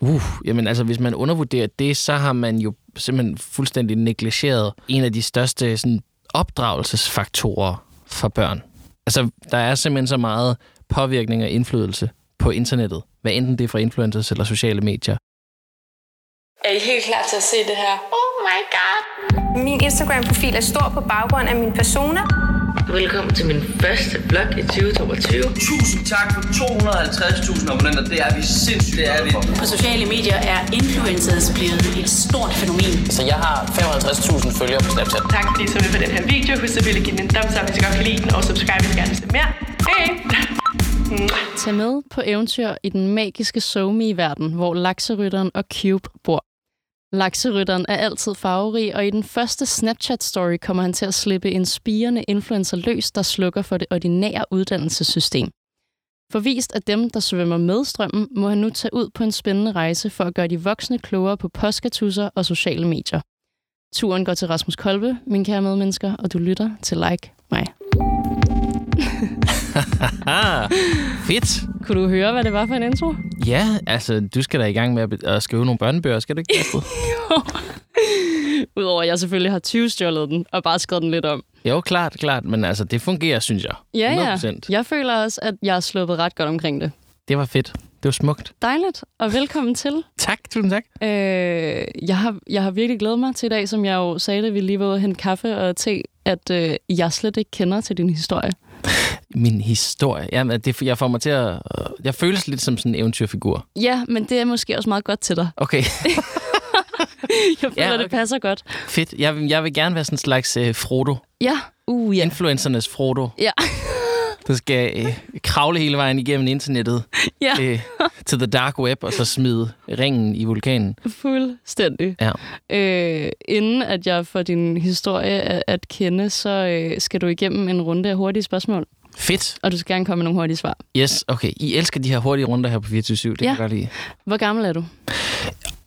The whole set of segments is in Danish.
Uh, jamen altså, hvis man undervurderer det, så har man jo simpelthen fuldstændig negligeret en af de største sådan, opdragelsesfaktorer for børn. Altså, der er simpelthen så meget påvirkning og indflydelse på internettet, hvad enten det er fra influencers eller sociale medier. Er I helt klar til at se det her? Oh my god. Min Instagram-profil er stor på baggrund af min persona. Velkommen til min første vlog i 2022. Tusind tak for 250.000 abonnenter. Det er vi sindssygt det er vi. På sociale medier er influencers blevet et stort fænomen. Så jeg har 55.000 følgere på Snapchat. Tak fordi I så med på den her video. Husk at give den en thumbs up, hvis I godt kan lide den, og subscribe, hvis I gerne vil se mere. Hej! Tag med på eventyr i den magiske SoMe-verden, hvor lakserytteren og Cube bor. Lakserytteren er altid farverig, og i den første Snapchat-story kommer han til at slippe en spirende influencer løs, der slukker for det ordinære uddannelsessystem. Forvist af dem, der svømmer med strømmen, må han nu tage ud på en spændende rejse for at gøre de voksne klogere på postkatusser og sociale medier. Turen går til Rasmus Kolbe, mine kære medmennesker, og du lytter til Like mig. Fedt! Kunne du høre, hvad det var for en intro? Ja, altså, du skal da i gang med at, at skrive nogle børnebøger, skal du ikke? Astrid? Udover at jeg selvfølgelig har 20 stjålet den, og bare skrevet den lidt om. jo, klart, klart, men altså, det fungerer, synes jeg. Ja, 100%. ja. Jeg føler også, at jeg har sluppet ret godt omkring det. Det var fedt. Det var smukt. Dejligt, og velkommen til. Tak, tusind tak. Øh, jeg, har, jeg har virkelig glædet mig til i dag, som jeg jo sagde det, vi lige var ude og hente kaffe og te, at øh, jeg slet ikke kender til din historie. Min historie. Jamen, det, jeg får mig til at... Jeg føles lidt som sådan en eventyrfigur. Ja, men det er måske også meget godt til dig. Okay, Jeg føler, Ja, okay. det passer godt. fedt. Jeg, vil- jeg vil gerne være sådan en slags uh, Frodo. Ja, uh, ja. Influencernes Frodo. Ja, Der skal uh, kravle hele vejen igennem internettet ja. uh, til the dark web, og så smide ringen i vulkanen. fuldstændig. Ja. Øh, inden at jeg får din historie at, at kende, så øh, skal du igennem en runde af hurtige spørgsmål. Fedt. Og du skal gerne komme med nogle hurtige svar. Yes, okay. I elsker de her hurtige runder her på 24 Det kan Ja. jeg godt lide. Hvor gammel er du?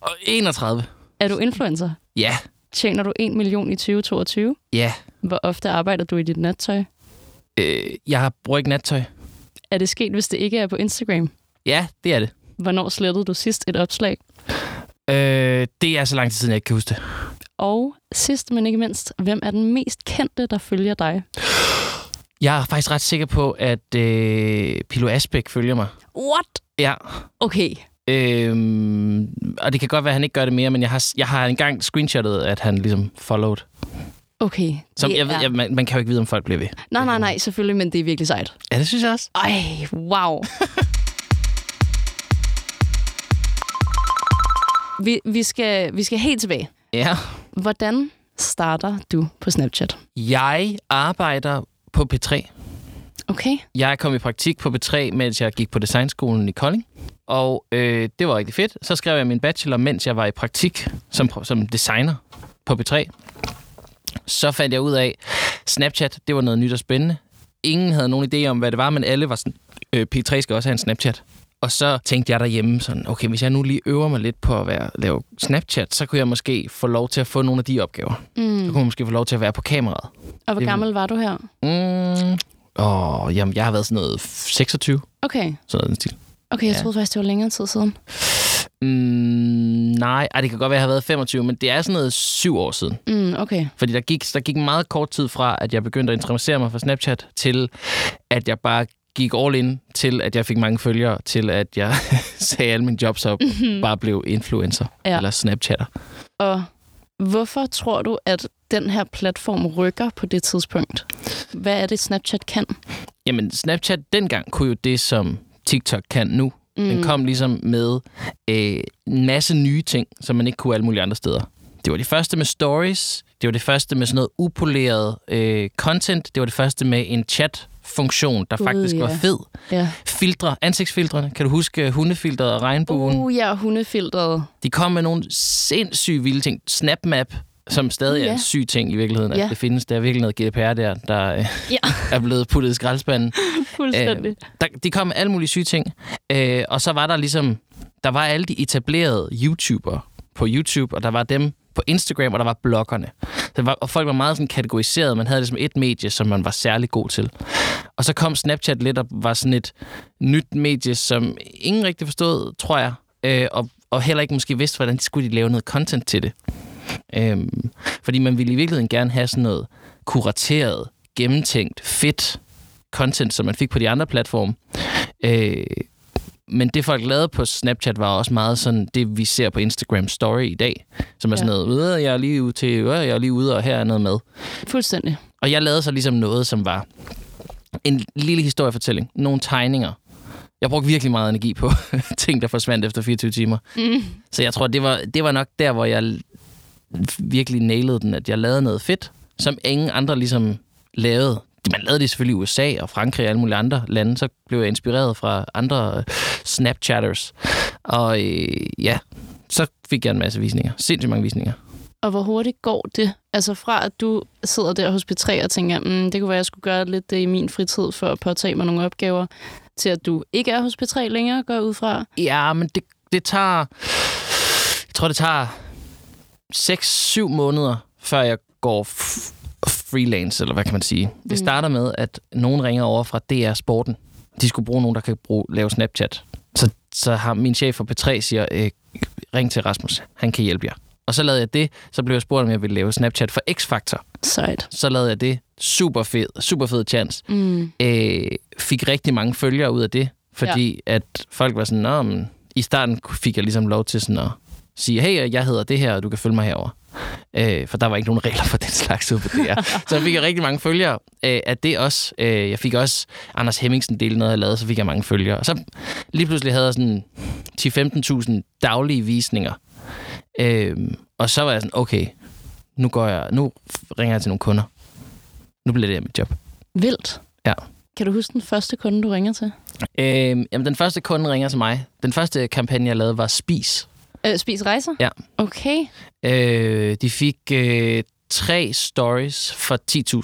Og 31. Er du influencer? Ja, Tjener du 1 million i 2022? ja. Hvor ofte arbejder du i dit nattøj? Øh, jeg har brugt ikke nattøj. Er det sket, hvis det ikke er på Instagram? Ja, det er det. Hvornår slettede du sidst et opslag? Øh, det er så lang tid siden, jeg ikke kan huske det. Og sidst, men ikke mindst, hvem er den mest kendte, der følger dig? Jeg er faktisk ret sikker på, at øh, Pilo Asbæk følger mig. What? Ja. Okay. Øhm, og det kan godt være, at han ikke gør det mere, men jeg har, jeg har engang screenshotet, at han ligesom followed. Okay. Som, jeg ved, jeg, man, man kan jo ikke vide, om folk bliver ved. Nej, nej, nej, selvfølgelig, men det er virkelig sejt. Ja, det synes jeg også. Ej, wow. vi, vi, skal, vi skal helt tilbage. Ja. Hvordan starter du på Snapchat? Jeg arbejder på P3. Okay. Jeg kom i praktik på P3, mens jeg gik på designskolen i Kolding. Og øh, det var rigtig fedt. Så skrev jeg min bachelor, mens jeg var i praktik som, som designer på P3. Så fandt jeg ud af, Snapchat, det var noget nyt og spændende. Ingen havde nogen idé om, hvad det var, men alle var sådan, øh, P3 skal også have en Snapchat. Og så tænkte jeg derhjemme sådan, okay, hvis jeg nu lige øver mig lidt på at være, lave Snapchat, så kunne jeg måske få lov til at få nogle af de opgaver. Mm. Så kunne jeg måske få lov til at være på kameraet. Og hvor Det- gammel var du her? Mm. Åh, jamen, jeg har været sådan noget 26, Okay. sådan noget stil. Okay, jeg Ja. troede faktisk, det var længere tid siden. Mm, nej, ej, det kan godt være, at jeg har været 25, men det er sådan noget syv år siden. Mm, okay. Fordi der gik, der gik meget kort tid fra, at jeg begyndte at interessere mig for Snapchat, til at jeg bare gik all in, til at jeg fik mange følgere, til at jeg sagde alle mine jobs op, mm-hmm. bare blev influencer Ja. eller Snapchatter. Og hvorfor tror du, at den her platform rykker på det tidspunkt? Hvad er det, Snapchat kan? Jamen, Snapchat dengang kunne jo det, som TikTok kan nu. Mm. Den kom ligesom med øh, en masse nye ting, som man ikke kunne alle mulige andre steder. Det var det første med stories. Det var det første med sådan noget upoleret øh, content. Det var det første med en chat-funktion, der Gud, faktisk var ja. fed. Ja. Filtre, ansigtsfiltrene. Kan du huske hundefiltret og regnbuen? Uh. Ja, hundefiltret. De kom med nogle sindssygt vilde ting. SnapMap, som stadig Uh, er ja. en syg ting i virkeligheden. Ja. At det findes. Der er virkelig noget GDPR der, der øh, Ja, er blevet puttet i skraldespanden. fuldstændig. Øh, der, de kom med alle mulige syge ting. Øh, og så var der ligesom... Der var alle de etablerede YouTubere på YouTube, og der var dem på Instagram, og der var bloggerne. Så var, og folk var meget sådan kategoriseret. Man havde ligesom et medie, som man var særlig god til. Og så kom Snapchat lidt og var sådan et nyt medie, som ingen rigtig forstod, tror jeg. Øh, og og heller ikke måske vidste, hvordan de skulle de lave noget content til det. Øh, fordi man ville i virkeligheden gerne have sådan noget kurateret, gennemtænkt, fedt content, som man fik på de andre platforme. Øh, men det folk lavede på Snapchat var også meget sådan det, vi ser på Instagram Story i dag. Som er sådan Ja. noget, "Øh, jeg er lige ude til, øh, jeg er lige ude, og her er noget med. Fuldstændig. Og jeg lavede så ligesom noget, som var en lille historiefortælling. Nogle tegninger. Jeg brugte virkelig meget energi på ting, der forsvandt efter 24 timer. Mm. Så jeg tror, det var, det var nok der, hvor jeg virkelig nailede den, at jeg lavede noget fedt, som ingen andre ligesom lavede. Man lavede det selvfølgelig i USA og Frankrig og alle mulige andre lande, så blev jeg inspireret fra andre øh, Snapchatters. Og øh, ja, så fik jeg en masse visninger. Sindssygt mange visninger. Og hvor hurtigt går det? Altså fra at du sidder der hos P3 og tænker, mm, det kunne være, at jeg skulle gøre lidt det i min fritid for at påtage mig nogle opgaver, til at du ikke er hos P3 længere, går ud fra. Ja, men det, det tager... Jeg tror, det tager 6-7 måneder, før jeg går freelance, eller hvad kan man sige. Det starter med, at nogen ringer over fra DR Sporten. De skulle bruge nogen, der kan bruge, lave Snapchat. Så, så har min chef for P3 siger, øh, ring til Rasmus, han kan hjælpe jer. Og så lavede jeg det, så blev jeg spurgt, om jeg ville lave Snapchat for X-Factor. Sejt. Så lavede jeg det. Super fed, super fed chance. Mm. øh, fik rigtig mange følgere ud af det, fordi ja. at folk var sådan, Nå, men, i starten fik jeg ligesom lov til sådan at sige, hey, jeg hedder det her, og du kan følge mig herover. Øh, for der var ikke nogen regler for den slags ud på her. så jeg fik jeg rigtig mange følgere øh, af det også. Øh, jeg fik også Anders Hemmingsen dele noget, jeg lavede, så fik jeg mange følgere. Og så lige pludselig havde jeg sådan 10-15.000 daglige visninger. Øh, og så var jeg sådan, okay, nu, går jeg, nu ringer jeg til nogle kunder. Nu bliver det her mit job. Vildt. Ja. Kan du huske den første kunde, du ringer til? Øh, jamen, den første kunde ringer til mig. Den første kampagne, jeg lavede, var Spis. Øh, spis rejser? Ja. Okay. Øh, de fik øh, tre stories for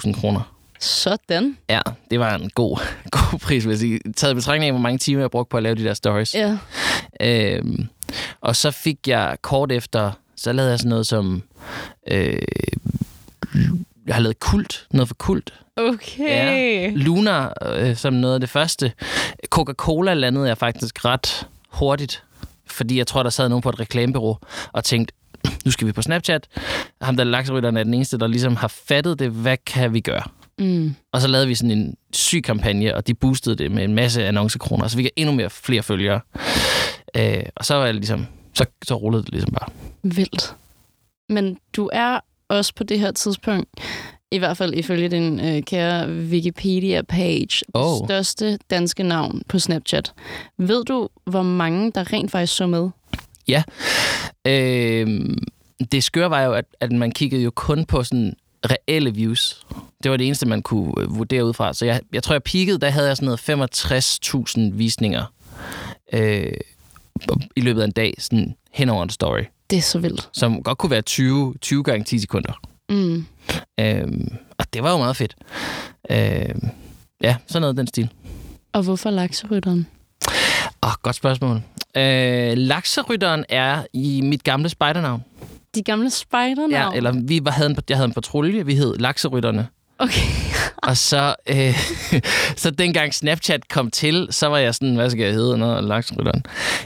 10.000 kroner. Sådan. Ja, det var en god, god pris, vil jeg. Taget betragtning af, hvor mange timer jeg brugte på at lave de der stories. Ja. Øhm, og så fik jeg kort efter, så lavede jeg sådan noget som, øh, jeg har lavet kult, noget for kult. Okay. Luna øh, som noget af det første. Coca-Cola landede jeg faktisk ret hurtigt, fordi jeg tror, der sad nogen på et reklamebureau og tænkte, nu skal vi på Snapchat. Ham der lakserytteren er den eneste, der ligesom har fattet det. Hvad kan vi gøre? Mm. Og så lavede vi sådan en syg kampagne, og de boostede det med en masse annoncekroner, så vi fik endnu mere flere følgere. Øh, og så var jeg ligesom, så, så rullede det ligesom bare. Vildt. Men du er også på det her tidspunkt, i hvert fald ifølge din øh, kære Wikipedia-page, Oh. største danske navn på Snapchat. Ved du, hvor mange der rent faktisk så med? Øh, det skøre var jo, at, at man kiggede jo kun på sådan reelle views. Det var det eneste, man kunne øh, vurdere ud fra. Så jeg, jeg tror, jeg peakede, der havde jeg sådan noget 65.000 visninger øh, i løbet af en dag, sådan hen over en story, Det er så vildt. som godt kunne være 20, 20 gange 10 sekunder. Mm. Øh, og det var jo meget fedt. Øh, ja, sådan noget den stil. Og hvorfor lakserytteren? Åh, godt spørgsmål. Øh, lakserytteren er i mit gamle spejdernavn. De gamle spejdernavn? Ja, eller vi var, havde en, jeg havde en patrulje, vi hed Lakserytterne. Okay. Og så, øh, så dengang Snapchat kom til, så var jeg sådan, hvad skal jeg hedde, Nå, Lakserytteren.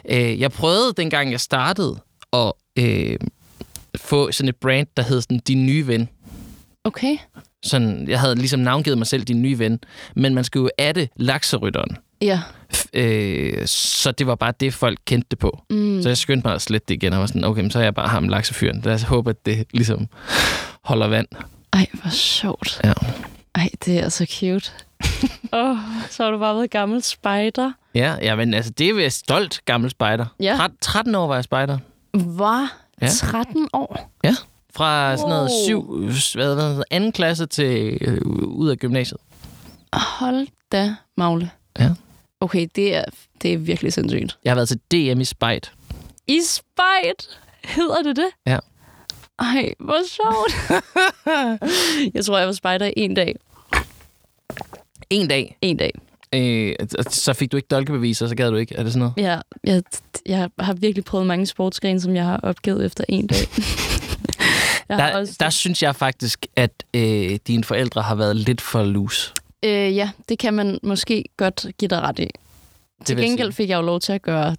Øh, jeg prøvede, dengang jeg startede, at øh, få sådan et brand, der hed sådan Din Nye Ven. Okay. Sådan, jeg havde ligesom navngivet mig selv Din Nye Ven, men man skulle jo adde Lakserytteren. Ja. Øh, så det var bare det, folk kendte det på. Mm. Så jeg skyndte mig at slette det igen, og var sådan, okay, men så er jeg bare ham laksefyren. Lad os håbe, at det ligesom holder vand. Ej, hvor sjovt. Ja. Ej, det er så cute. Åh, oh, så har du bare været gammel spejder. Ja, ja, men altså, det er jeg stolt gammel spejder. Ja. 13, 13 år var jeg spejder. Var Ja. 13 år? Fra sådan noget Wow. syv, hvad hedder anden klasse til øh, ud af gymnasiet. Hold da, Magle. Ja. Okay, det er, det er virkelig sindssygt. Jeg har været til DM i spejt. I spejt? Hedder det det? Ja. Ej, hvor sjovt. jeg tror, jeg var spejder en dag. En dag, En dag. Øh, så fik du ikke dolkebeviser, så gad du ikke. Er det sådan noget? Ja, jeg, jeg har virkelig prøvet mange sportsgrene, som jeg har opgivet efter en dag. jeg har Der, der synes jeg faktisk, at øh, dine forældre har været lidt for loose. Øh, ja, det kan man måske godt give dig ret i. Det Til gengæld fik jeg jo lov til at gøre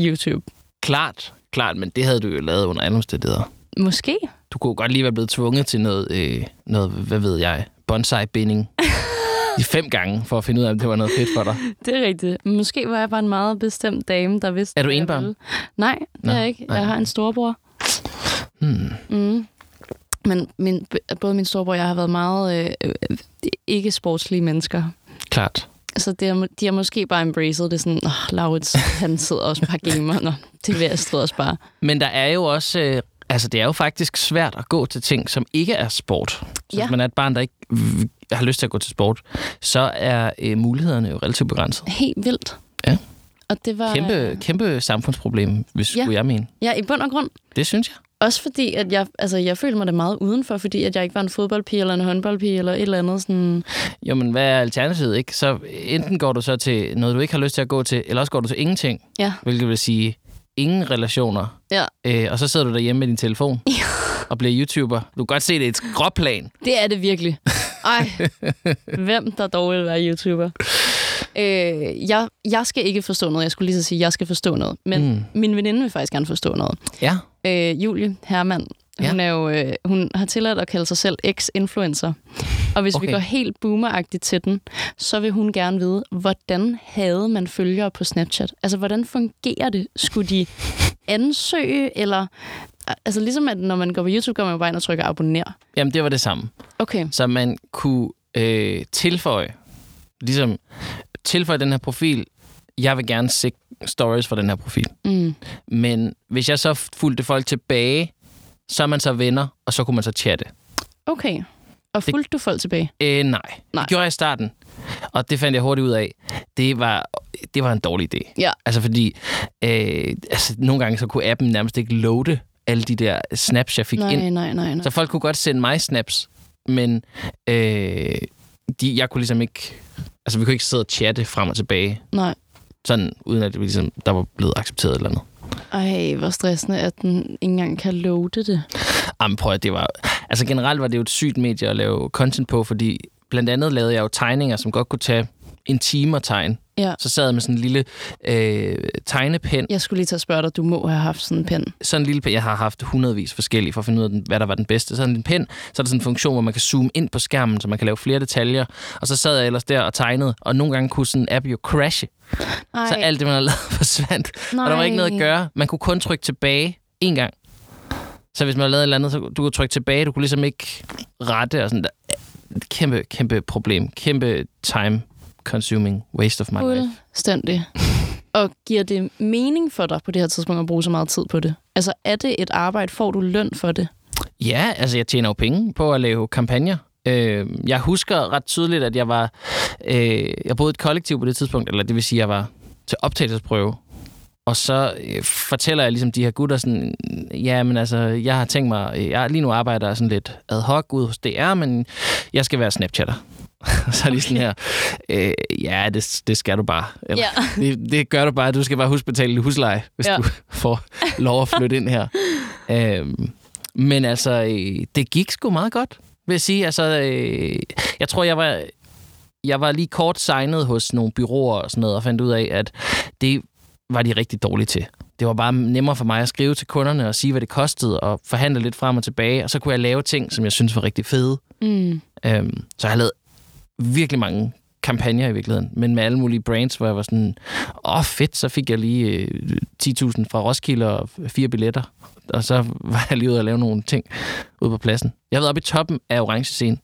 YouTube. klart, klart, men det havde du jo lavet under alle omstændigheder. Måske. Du kunne godt lige være blevet tvunget til noget, øh, noget hvad ved jeg, bonsai-binding. I fem gange, for at finde ud af, om det var noget fedt for dig. Det er rigtigt. Måske var jeg bare en meget bestemt dame, der vidste... Er du enbarn? Nej, det Nå, er jeg ikke. nej. Jeg har en storebror. Hmm. Mm. Men min, både min storebror og jeg har været meget øh, øh, ikke sportslige mennesker. Klart. Så det er, de har måske bare embraced det sådan, åh, Laurits, han sidder også på gamer. Nå, det vil jeg også bare. Men der er jo også... Øh, altså, det er jo faktisk svært at gå til ting, som ikke er sport. Så Ja. hvis man er et barn, der ikke v- har lyst til at gå til sport, så er øh, mulighederne jo relativt begrænset. Helt vildt. Ja. Og det var... Kæmpe, kæmpe samfundsproblem, hvis Ja. ja. skulle jeg mene. Ja, i bund og grund. Det synes jeg. Også fordi, at jeg, altså, jeg følte mig det meget udenfor, fordi at jeg ikke var en fodboldpige eller en håndboldpige eller et eller andet sådan... Jo, men hvad er alternativet, ikke? Så enten går du så til noget, du ikke har lyst til at gå til, eller også går du til ingenting, Ja. hvilket vil sige ingen relationer. Ja. Øh, og så sidder du derhjemme med din telefon og bliver YouTuber. Du kan godt se, det er et skråplan. Det er det virkelig. Ej, hvem der dog vil være YouTuber? Øh, jeg, jeg skal ikke forstå noget. Jeg skulle lige så sige, at jeg skal forstå noget. Men mm. min veninde vil faktisk gerne forstå noget. Ja. Øh, Julie Hermann, Ja. hun, er jo, øh, hun har tilladt at kalde sig selv ex-influencer. Og hvis okay. vi går helt boomeragtigt til den, så vil hun gerne vide, hvordan havde man følgere på Snapchat? Altså, hvordan fungerer det? Skulle de ansøge, eller... Altså, ligesom at når man går på YouTube, går man jo bare ind og trykker abonner. Jamen, det var det samme. Okay. Så man kunne øh, tilføje, ligesom tilføje den her profil, jeg vil gerne se stories fra den her profil. Mm. Men hvis jeg så fulgte folk tilbage, så er man så venner, og så kunne man så chatte. Okay. Og fulgte du folk tilbage? Øh, nej. Nej. nej. Det gjorde jeg i starten. Og det fandt jeg hurtigt ud af. Det var, det var en dårlig idé. Ja. Altså fordi, øh, altså, nogle gange så kunne appen nærmest ikke loade alle de der snaps, jeg fik Nej, ind. nej, nej, nej. Så folk kunne godt sende mig snaps, men øh, de, jeg kunne ligesom ikke... Altså, vi kunne ikke sidde og chatte frem og tilbage, Nej. sådan uden at det ligesom, der var blevet accepteret eller noget. Ej, hvor stressende, at den ikke engang kan loade det. Jamen, prøv at det var... Altså, generelt var det jo et sygt medie at lave content på, fordi blandt andet lavede jeg jo tegninger, som godt kunne tage en time at tegne. Ja. Så sad jeg med sådan en lille øh, tegnepen. Jeg skulle lige til at spørge dig, du må have haft sådan en pen. Sådan en lille pen. Jeg har haft hundredvis forskellige for at finde ud af, hvad der var den bedste. Sådan en pen, så er der sådan en funktion, hvor man kan zoome ind på skærmen, så man kan lave flere detaljer. Og så sad jeg ellers der og tegnede, og nogle gange kunne sådan en app jo crashe. Ej, Så alt det, man havde lavet, forsvandt. nej. Og der var ikke noget at gøre. Man kunne kun trykke tilbage én gang. Så hvis man havde lavet et eller andet, så du kunne trykke tilbage. Du kunne ligesom ikke rette og sådan der. Kæmpe, kæmpe problem. Kæmpe time consuming waste of my life. Fuldstændig. Og giver det mening for dig på det her tidspunkt at bruge så meget tid på det? Altså, er det et arbejde? Får du løn for det? Ja, altså jeg tjener jo penge på at lave kampagner. Øh, jeg husker ret tydeligt, at jeg var... Øh, jeg boede i et kollektiv på det tidspunkt, eller det vil sige, at jeg var til optagelsesprøve. Og så øh, fortæller jeg ligesom de her gutter sådan, ja, men altså, jeg har tænkt mig, øh, jeg lige nu arbejder sådan lidt ad hoc ud hos DR, men jeg skal være Snapchatter. så de sådan her, øh, ja, det, det skal du bare. Eller, Ja. det, det gør du bare. Du skal bare huske betale husleje, hvis ja. du får lov at flytte ind her. Øhm, men altså, øh, det gik sgu meget godt, vil jeg sige. Altså, øh, jeg tror, jeg var, jeg var lige kort signet hos nogle byråer og sådan noget, og fandt ud af, at det var de rigtig dårlige til. Det var bare nemmere for mig at skrive til kunderne og sige, hvad det kostede, og forhandle lidt frem og tilbage, og så kunne jeg lave ting, som jeg synes var rigtig fede. Mm. Øhm, så jeg har lavet virkelig mange kampagner i virkeligheden, men med alle mulige brands, hvor jeg var sådan, åh fedt, så fik jeg lige øh, 10.000 fra Roskilde og fire billetter. Og så var jeg lige ude og lave nogle ting ude på pladsen. Jeg været oppe i toppen af orange scene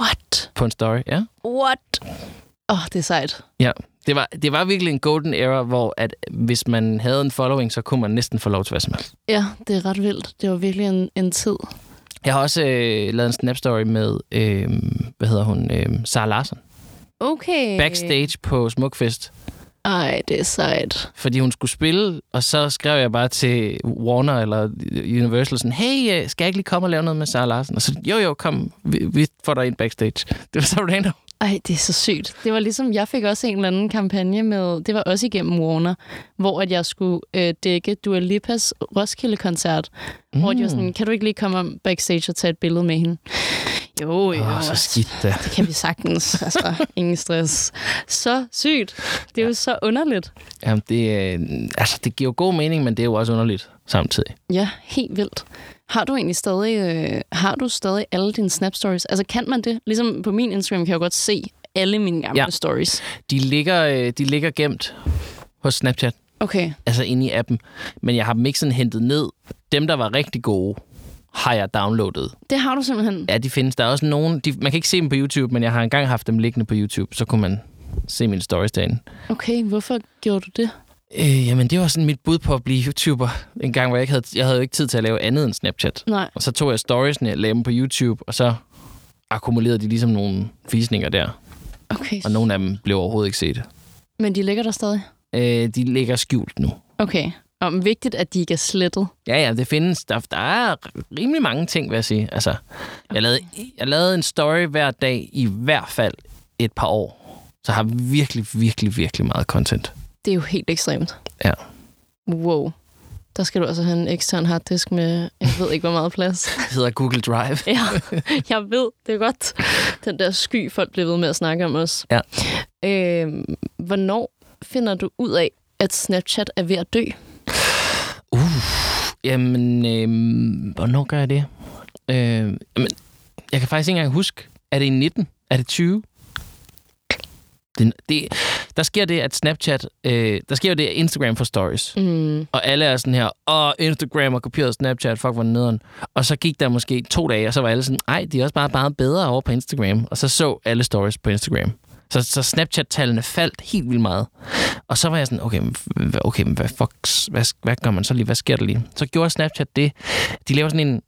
What? på en story, ja. What? Åh, oh, det er sejt. Ja, det var, det var virkelig en golden era, hvor at hvis man havde en following, så kunne man næsten få lov til hvad som helst. Ja, det er ret vildt. Det var virkelig en, en tid. Jeg har også øh, lavet en snap story med, øh, hvad hedder hun, øh, Sara Larsen. Okay. Backstage på Smukfest. Ej, det er sejt. fordi hun skulle spille, og så skrev jeg bare til Warner eller Universal sådan, hey, øh, skal jeg ikke lige komme og lave noget med Sarah Larsen? Og så, jo jo, kom, vi, vi får dig ind backstage. Det var så random. Ej, det er så sygt. Det var ligesom, jeg fik også en eller anden kampagne med, det var også igennem Warner, hvor at jeg skulle øh, dække Dua Lipas Roskilde-koncert, mm. hvor de var sådan, kan du ikke lige komme om backstage og tage et billede med hende? Jo, jo. Åh, så skidt da. Det kan vi sagtens. Altså, ingen stress. Så sygt. Det er jo så underligt. Jamen, det, øh, altså, det giver jo god mening, men det er jo også underligt samtidig. Ja, helt vildt. Har du egentlig stadig, øh, har du stadig alle dine Snap Stories? Altså, kan man det? Ligesom på min Instagram kan jeg godt se alle mine gamle Ja. ja. stories. De ligger, øh, de ligger gemt hos Snapchat, Okay. altså inde i appen. Men jeg har dem ikke sådan hentet ned. Dem, der var rigtig gode, har jeg downloadet. Det har du simpelthen. Ja, de findes. Der er også nogen... De, man kan ikke se dem på YouTube, men jeg har engang haft dem liggende på YouTube. Så kunne man se mine stories derinde. Okay, hvorfor gjorde du det? Øh, jamen, det var sådan mit bud på at blive YouTuber. En gang, hvor jeg ikke havde, jeg havde jo ikke tid til at lave andet end Snapchat. Nej. Og så tog jeg storiesne, jeg lavede dem på YouTube, og så akkumulerede de ligesom nogle visninger der. Okay. Og nogle af dem blev overhovedet ikke set. Men de ligger der stadig? Øh, de ligger skjult nu. Okay. Og vigtigt, at de ikke er slettet. Ja, ja, det findes. Der, der er rimelig mange ting, vil jeg sige. Altså, jeg, lavede, jeg lavede en story hver dag i hvert fald et par år. Så jeg har virkelig, virkelig, virkelig meget content. Det er jo helt ekstremt. Ja. Wow. Der skal du altså have en ekstern harddisk med, jeg ved ikke, hvor meget plads. Det hedder Google Drive. Ja, jeg ved, det er godt. Den der sky, folk bliver ved med at snakke om os. Ja. Øh, hvornår finder du ud af, at Snapchat er ved at dø? Jamen, øh, hvornår gør jeg det? Øh, jamen, jeg kan faktisk ikke engang huske. Er det i 19? Er det 20? Det, det, der sker det, at Snapchat... Øh, der sker jo det, at Instagram får stories. Mm. Og alle er sådan her, åh, Instagram har kopieret Snapchat, fuck, hvor nederen. Og så gik der måske to dage, og så var alle sådan, ej, de er også bare, bare bedre over på Instagram. Og så så alle stories på Instagram. Så, så Snapchat-tallene faldt helt vildt meget. Og så var jeg sådan, okay, okay hvad, fuck, hvad, hvad gør man så lige? Hvad sker der lige? Så gjorde Snapchat det. De laver sådan en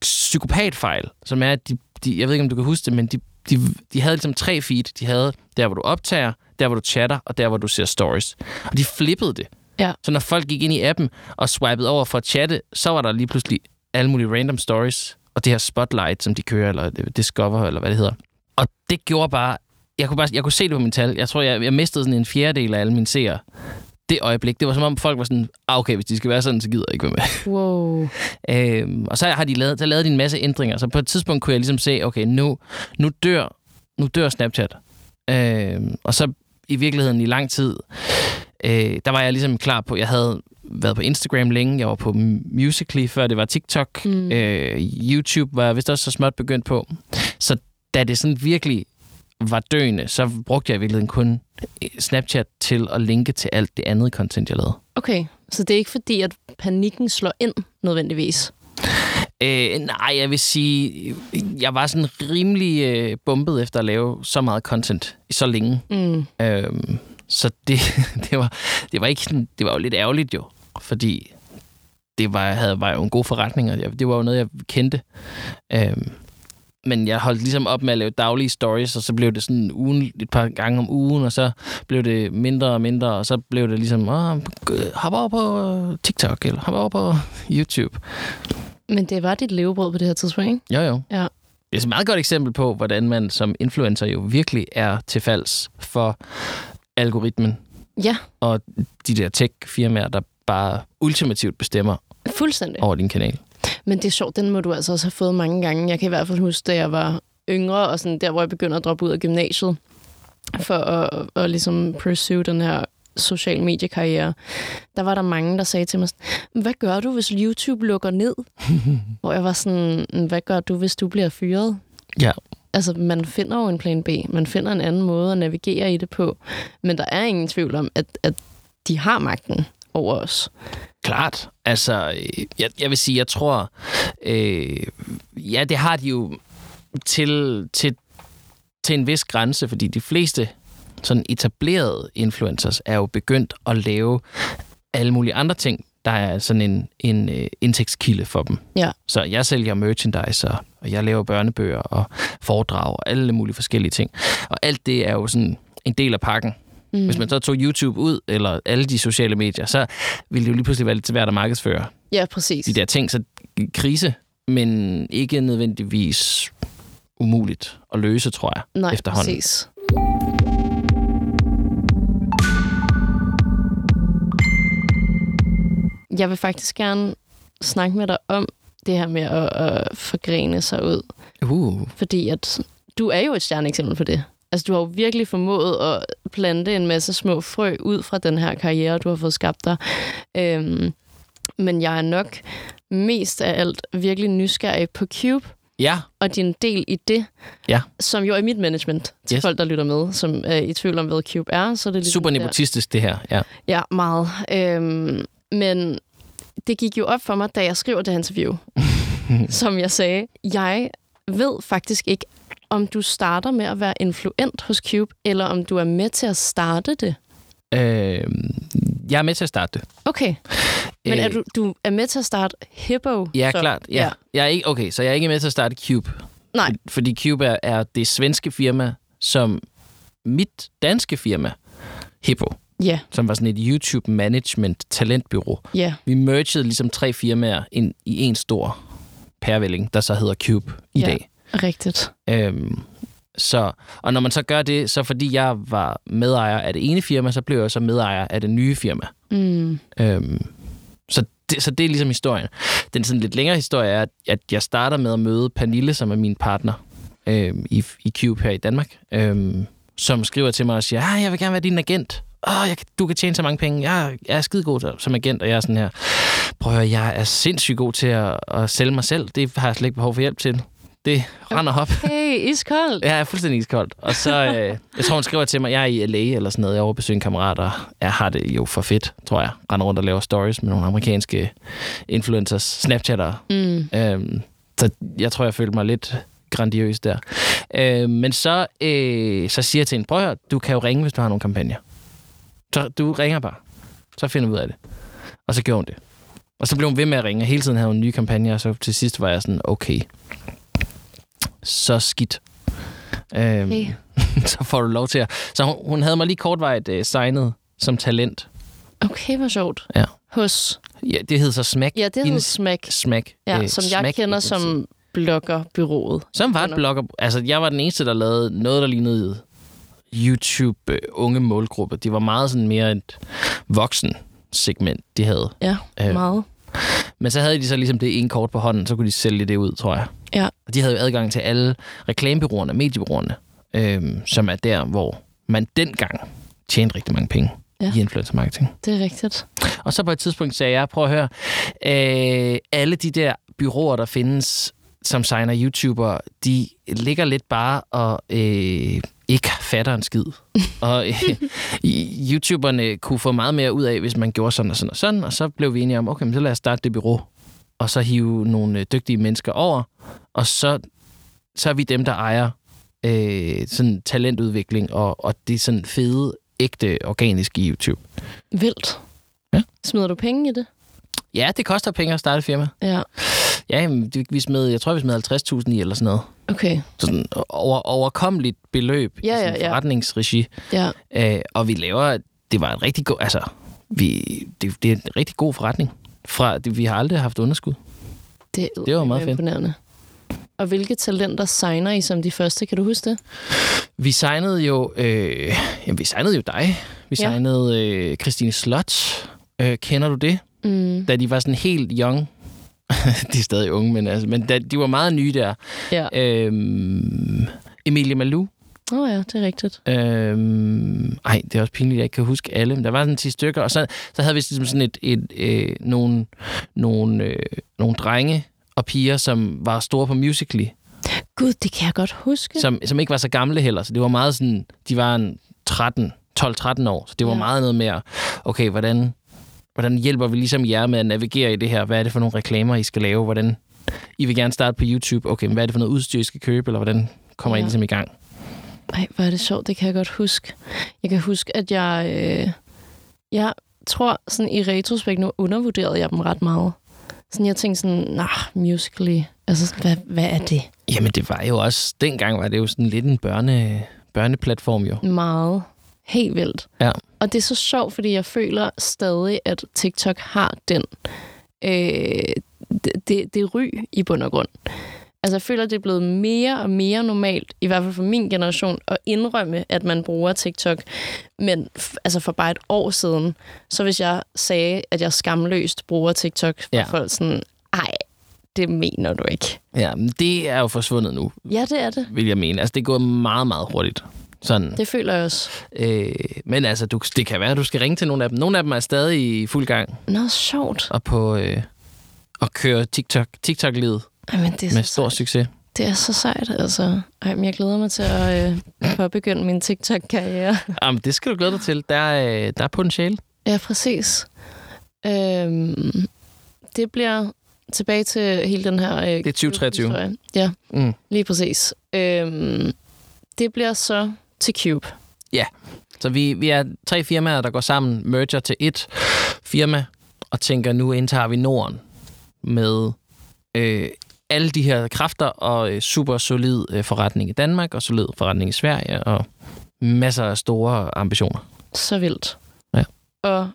psykopatfejl, som er, at de, de, jeg ved ikke, om du kan huske det, men de, de, de havde ligesom tre feed. De havde der, hvor du optager, der, hvor du chatter, og der, hvor du ser stories. Og de flippede det. Ja. Så når folk gik ind i appen og swipede over for at chatte, så var der lige pludselig alle mulige random stories, og det her spotlight, som de kører, eller Discover, eller hvad det hedder. Og det gjorde bare, jeg kunne, bare, jeg kunne se det på min tal. Jeg tror, jeg, jeg mistede sådan en fjerdedel af alle mine seere. Det øjeblik, det var som om folk var sådan, ah, okay, hvis de skal være sådan, så gider jeg ikke være med. Wow. Øhm, og så har de lavet, så lavet de en masse ændringer. Så på et tidspunkt kunne jeg ligesom se, okay, nu, nu, dør, nu dør Snapchat. Øhm, og så i virkeligheden i lang tid, øh, der var jeg ligesom klar på, jeg havde været på Instagram længe, jeg var på Musical.ly, før det var TikTok. Mm. Øh, YouTube var jeg vist også så småt begyndt på. Så da det sådan virkelig var døende, så brugte jeg i virkeligheden kun Snapchat til at linke til alt det andet content, jeg lavede. Okay, så det er ikke fordi, at panikken slår ind nødvendigvis? Øh, nej, jeg vil sige, jeg var sådan rimelig øh, bumpet efter at lave så meget content i så længe. Mm. Øhm, så det, det, var, det, var ikke sådan, det var jo lidt ærgerligt jo, fordi det var, havde, var jo en god forretning, og det var jo noget, jeg kendte. Øhm, men jeg holdt ligesom op med at lave daglige stories, og så blev det sådan ugen, et par gange om ugen, og så blev det mindre og mindre, og så blev det ligesom, Åh, hop over på TikTok, eller hop over på YouTube. Men det var dit levebrød på det her tidspunkt, ikke? Jo, jo. Ja. Det er et meget godt eksempel på, hvordan man som influencer jo virkelig er til falds for algoritmen Ja, og de der tech-firmaer, der bare ultimativt bestemmer fuldstændig. over din kanal. Men det er sjovt, den må du altså også have fået mange gange. Jeg kan i hvert fald huske, da jeg var yngre, og sådan der, hvor jeg begyndte at droppe ud af gymnasiet, for at, at ligesom pursue den her social mediekarriere, der var der mange, der sagde til mig, hvad gør du, hvis YouTube lukker ned? hvor jeg var sådan, hvad gør du, hvis du bliver fyret? Ja. Altså, man finder jo en plan B. Man finder en anden måde at navigere i det på. Men der er ingen tvivl om, at, at de har magten over os. Klart. Altså, øh, jeg, jeg vil sige, jeg tror, øh, ja, det har de jo til, til, til en vis grænse, fordi de fleste sådan etablerede influencers er jo begyndt at lave alle mulige andre ting, der er sådan en, en øh, indtægtskilde for dem. Ja. Så jeg sælger merchandise, og, og jeg laver børnebøger og foredrag og alle mulige forskellige ting. Og alt det er jo sådan en del af pakken. Mm. Hvis man så tog YouTube ud, eller alle de sociale medier, så ville det jo lige pludselig være lidt svært at markedsføre Ja, præcis. de der ting. Så krise, men ikke nødvendigvis umuligt at løse, tror jeg, Nej, efterhånden. præcis. Jeg vil faktisk gerne snakke med dig om det her med at, at forgrene sig ud. Uh. Fordi at du er jo et stjerneeksempel på det. Altså, du har jo virkelig formået at plante en masse små frø ud fra den her karriere, du har fået skabt dig. Øhm, men jeg er nok mest af alt virkelig nysgerrig på Cube, Ja, og din del i det, Ja. som jo er mit management til Yes. folk, der lytter med, som er i tvivl om, hvad Cube er. Så er det ligesom super nepotistisk det her. Ja. Ja, meget. Øhm, men det gik jo op for mig, da jeg skriver det interview, som jeg sagde. Jeg ved faktisk ikke, om du starter med at være influent hos Cube, eller om du er med til at starte det. Øh, jeg er med til at starte det. Okay. Men er Øh, du, du er med til at starte Hippo? Ja, så? klart. Ja. Jeg er ikke, okay, så jeg er ikke med til at starte Cube. Nej. Fordi Cube er, er det svenske firma, som mit danske firma, Hippo, Ja, som var sådan et YouTube Management talentbyrå. ja, Vi mergede ligesom tre firmaer ind i en stor pærevælling, der så hedder Cube i Ja. dag. Rigtigt. Øhm, så, og når man så gør det, så fordi jeg var medejer af det ene firma, så blev jeg så medejer af det nye firma. Mm. Øhm, så, det, så det er ligesom historien. Den sådan lidt længere historie er, at- jeg starter med at møde Pernille, som er min partner øhm, i, i Cube her i Danmark, øhm, som skriver til mig og siger, ah, jeg vil gerne være din agent. Åh, jeg, du kan tjene så mange penge. Jeg, jeg er skidegod som agent, og jeg er sådan her, prøv at høre, jeg er sindssygt god til at, at sælge mig selv. Det har jeg slet ikke behov for hjælp til. Det render op. Hey, iskoldt. Jeg er fuldstændig iskoldt. Og så, øh, jeg tror, hun skriver til mig, jeg er i LA eller sådan noget. Jeg er over en kammerat, og jeg har det jo for fedt, tror jeg. Render rundt og laver stories med nogle amerikanske influencers, snapchattere. Mm. Øhm, så jeg tror, jeg følte mig lidt grandiøs der. Øh, men så, øh, så siger jeg til hende, prøv at høre, du kan jo ringe, hvis du har nogle kampagner. Så du ringer bare. Så finder vi ud af det. Og så gjorde hun det. Og så blev hun ved med at ringe, og hele tiden havde hun nye kampagner, og så til sidst var jeg sådan, okay, så skidt. Øhm, Hey. så får du lov til at... Så hun, hun havde mig lige kortvarigt øh, signet som talent. Okay, hvor sjovt. Ja. Hos, Ja, det hed så Smack. ja, det hedder Hendes Smack, Smack. ja, øh, som jeg Smack kender Agency. som bloggerbyrået. Som var et blogger... Altså, jeg var den eneste, der lavede noget, der lignede YouTube øh, unge målgruppe. De var meget sådan mere et voksen segment, de havde. Ja, Øh. meget. Men så havde de så ligesom det ene kort på hånden, så kunne de sælge det ud, tror jeg. Ja. Og de havde jo adgang til alle reklamebyråerne, mediebyråerne, øhm, som er der, hvor man dengang tjente rigtig mange penge Ja. i influencer marketing. Det er rigtigt. Og så på et tidspunkt sagde jeg, prøv at høre, øh, alle de der byråer, der findes, som signer YouTuber, de ligger lidt bare og øh, ikke fatter en skid. og øh, YouTuberne kunne få meget mere ud af, hvis man gjorde sådan og sådan og sådan, og så blev vi enige om, okay, men så lad os starte det bureau, og så hive nogle øh, dygtige mennesker over, og så, så er vi dem, der ejer øh, sådan talentudvikling, og, og det sådan fede, ægte, organiske i YouTube. Vildt. Ja. Smider du penge i det? Ja, det koster penge at starte et firma. Ja. Ja, jamen, vi smed, jeg tror, vi smed 50.000 i eller sådan noget. Okay. Så sådan over, overkommeligt beløb Ja, i sådan ja, ja. forretningsregi. Ja. Øh, og vi laver, det var en rigtig god, altså, vi, det, det er en rigtig god forretning. Fra, vi har aldrig haft underskud. Det, Det var meget fedt. imponerende. Og hvilke talenter signer I som de første? Kan du huske det? Vi signede jo, øh, jamen, vi signede jo dig. Vi Ja. signede øh, Christine Slot. Øh, kender du det? Mm. Da de var sådan helt young. de er stadig unge, men, altså, men da, de var meget nye der. Ja. Øhm, Emilie Malou. Åh oh, ja, det er rigtigt. Øhm, ej, det er også pinligt, at jeg ikke kan huske alle, men der var sådan 10 stykker, og så, så havde vi ligesom sådan et, et, øh, nogle, nogle, øh, nogle drenge og piger, som var store på Musical.ly, Gud, det kan jeg godt huske. som, som ikke var så gamle heller, så det var meget sådan, de var en 13, 12-13 år, så det var Ja. meget noget mere, okay, hvordan, hvordan hjælper vi ligesom jer med at navigere i det her? Hvad er det for nogle reklamer, I skal lave? Hvordan, I vil gerne starte på YouTube, okay, men hvad er det for noget udstyr, I skal købe, eller hvordan kommer ja. I ligesom i gang? Ej, hvor er det sjovt. Det kan jeg godt huske. Jeg kan huske, at jeg... Øh, jeg tror, sådan i retrospekt nu, undervurderede jeg dem ret meget. Sådan, jeg tænkte sådan, nah, musically. Altså, hvad, hvad er det? Jamen, det var jo også... Dengang var det jo sådan lidt en børne, børneplatform, jo. Meget. Helt vildt. Ja. Og det er så sjovt, fordi jeg føler stadig, at TikTok har den... Øh, det, det, det ry i bund og grund. Altså, jeg føler, det er blevet mere og mere normalt, i hvert fald for min generation, at indrømme, at man bruger TikTok. Men altså for bare et år siden, så hvis jeg sagde, at jeg skamløst bruger TikTok, var Ja. folk sådan, ej, det mener du ikke. Ja, men det er jo forsvundet nu, Ja, det er det. vil jeg mene. Altså, det er gået meget, meget hurtigt. Sådan. Det føler jeg også. Øh, men altså, du, det kan være, at du skal ringe til nogle af dem. Nogle af dem er stadig i fuld gang Nå, sjovt. og på øh, og køre TikTok, TikTok-livet Jamen, det er med stor sejt. succes. Det er så sejt, altså. Ej, men jeg glæder mig til at øh, påbegynde min TikTok-karriere. Jamen, det skal du glæde dig til. Der er, øh, der er potentiale. Ja, præcis. Øhm, det bliver tilbage til hele den her... Øh, Det er 2023. historie. Ja, Mm. lige præcis. Øhm, det bliver så til Cube. Så vi, vi er tre firmaer, der går sammen, merger til et firma, og tænker, nu indtager vi Norden med øh, alle de her kræfter og øh, super solid øh, forretning i Danmark, og solid forretning i Sverige, og masser af store ambitioner. Så vildt. Ja. Og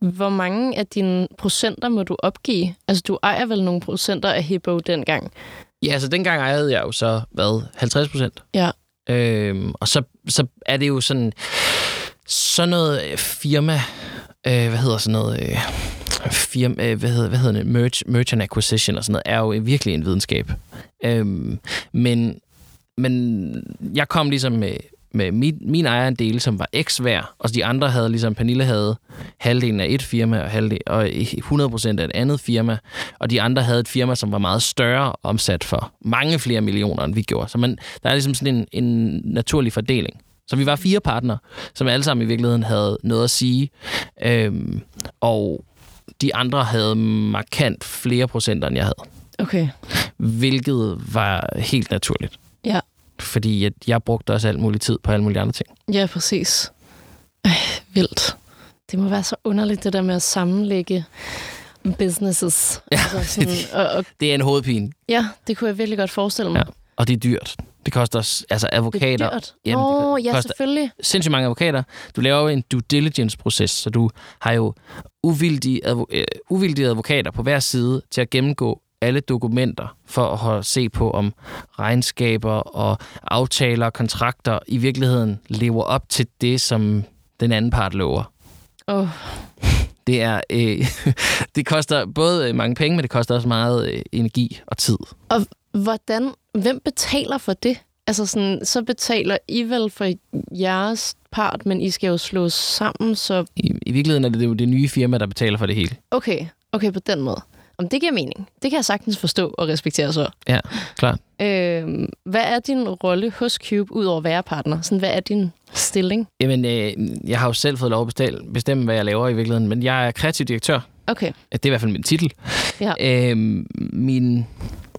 hvor mange af dine procenter må du opgive? Altså, du ejer vel nogle procenter af Hippo dengang? Ja, altså dengang ejede jeg jo så, hvad, 50 procent? Ja. Øhm, og så, så er det jo sådan, sådan noget øh, firma, øh, hvad hedder sådan noget, øh, firma, øh, hvad hedder, hvad hedder det, merge, merchant acquisition og sådan noget, er jo virkelig en videnskab. Øhm, men, men jeg kom ligesom med, med min, min ejerandel, som var x værd, og de andre havde, ligesom Pernille havde, halvdelen af et firma og, halvdelen, og 100% af et andet firma, og de andre havde et firma, som var meget større omsat for mange flere millioner, end vi gjorde. Så man, der er ligesom sådan en, en naturlig fordeling. Så vi var fire partnere, som alle sammen i virkeligheden havde noget at sige, øhm, og de andre havde markant flere procenter, end jeg havde, Okay. hvilket var helt naturligt. Ja. Fordi at jeg brugte også alt muligt tid på alle mulige andre ting. Ja, præcis. Ej, vildt. Det må være så underligt, det der med at sammenlægge businesses. Ja, altså sådan, og, og, Det er en hovedpine, ja, det kunne jeg virkelig godt forestille mig. Ja. og det er dyrt. Det koster os, altså Det advokater. er dyrt. Jamen, Nå, det ja, koster selvfølgelig. sindssygt mange advokater. Du laver jo en due diligence-proces, så du har jo uvildige, advo- øh, uvildige advokater på hver side til at gennemgå alle dokumenter for at se på, om regnskaber og aftaler og kontrakter i virkeligheden lever op til det, som den anden part lover. Åh, Det er øh, det koster både øh, mange penge, men det koster også meget øh, energi og tid. Og hvordan, hvem betaler for det? Altså sådan, så betaler I vel for jeres part, men I skal jo slås sammen, så I, I virkeligheden er det jo det nye firma, der betaler for det hele. okay, okay på den måde. Om det giver mening. Det kan jeg sagtens forstå og respektere så. Ja, klart. Øh, hvad er din rolle hos Cube, udover at være partner? Sådan, hvad er din stilling? Jamen, øh, jeg har jo selv fået lov at bestemme, hvad jeg laver i virkeligheden, men jeg er kreativ direktør. Okay, Det er i hvert fald min titel. Ja. Øhm, min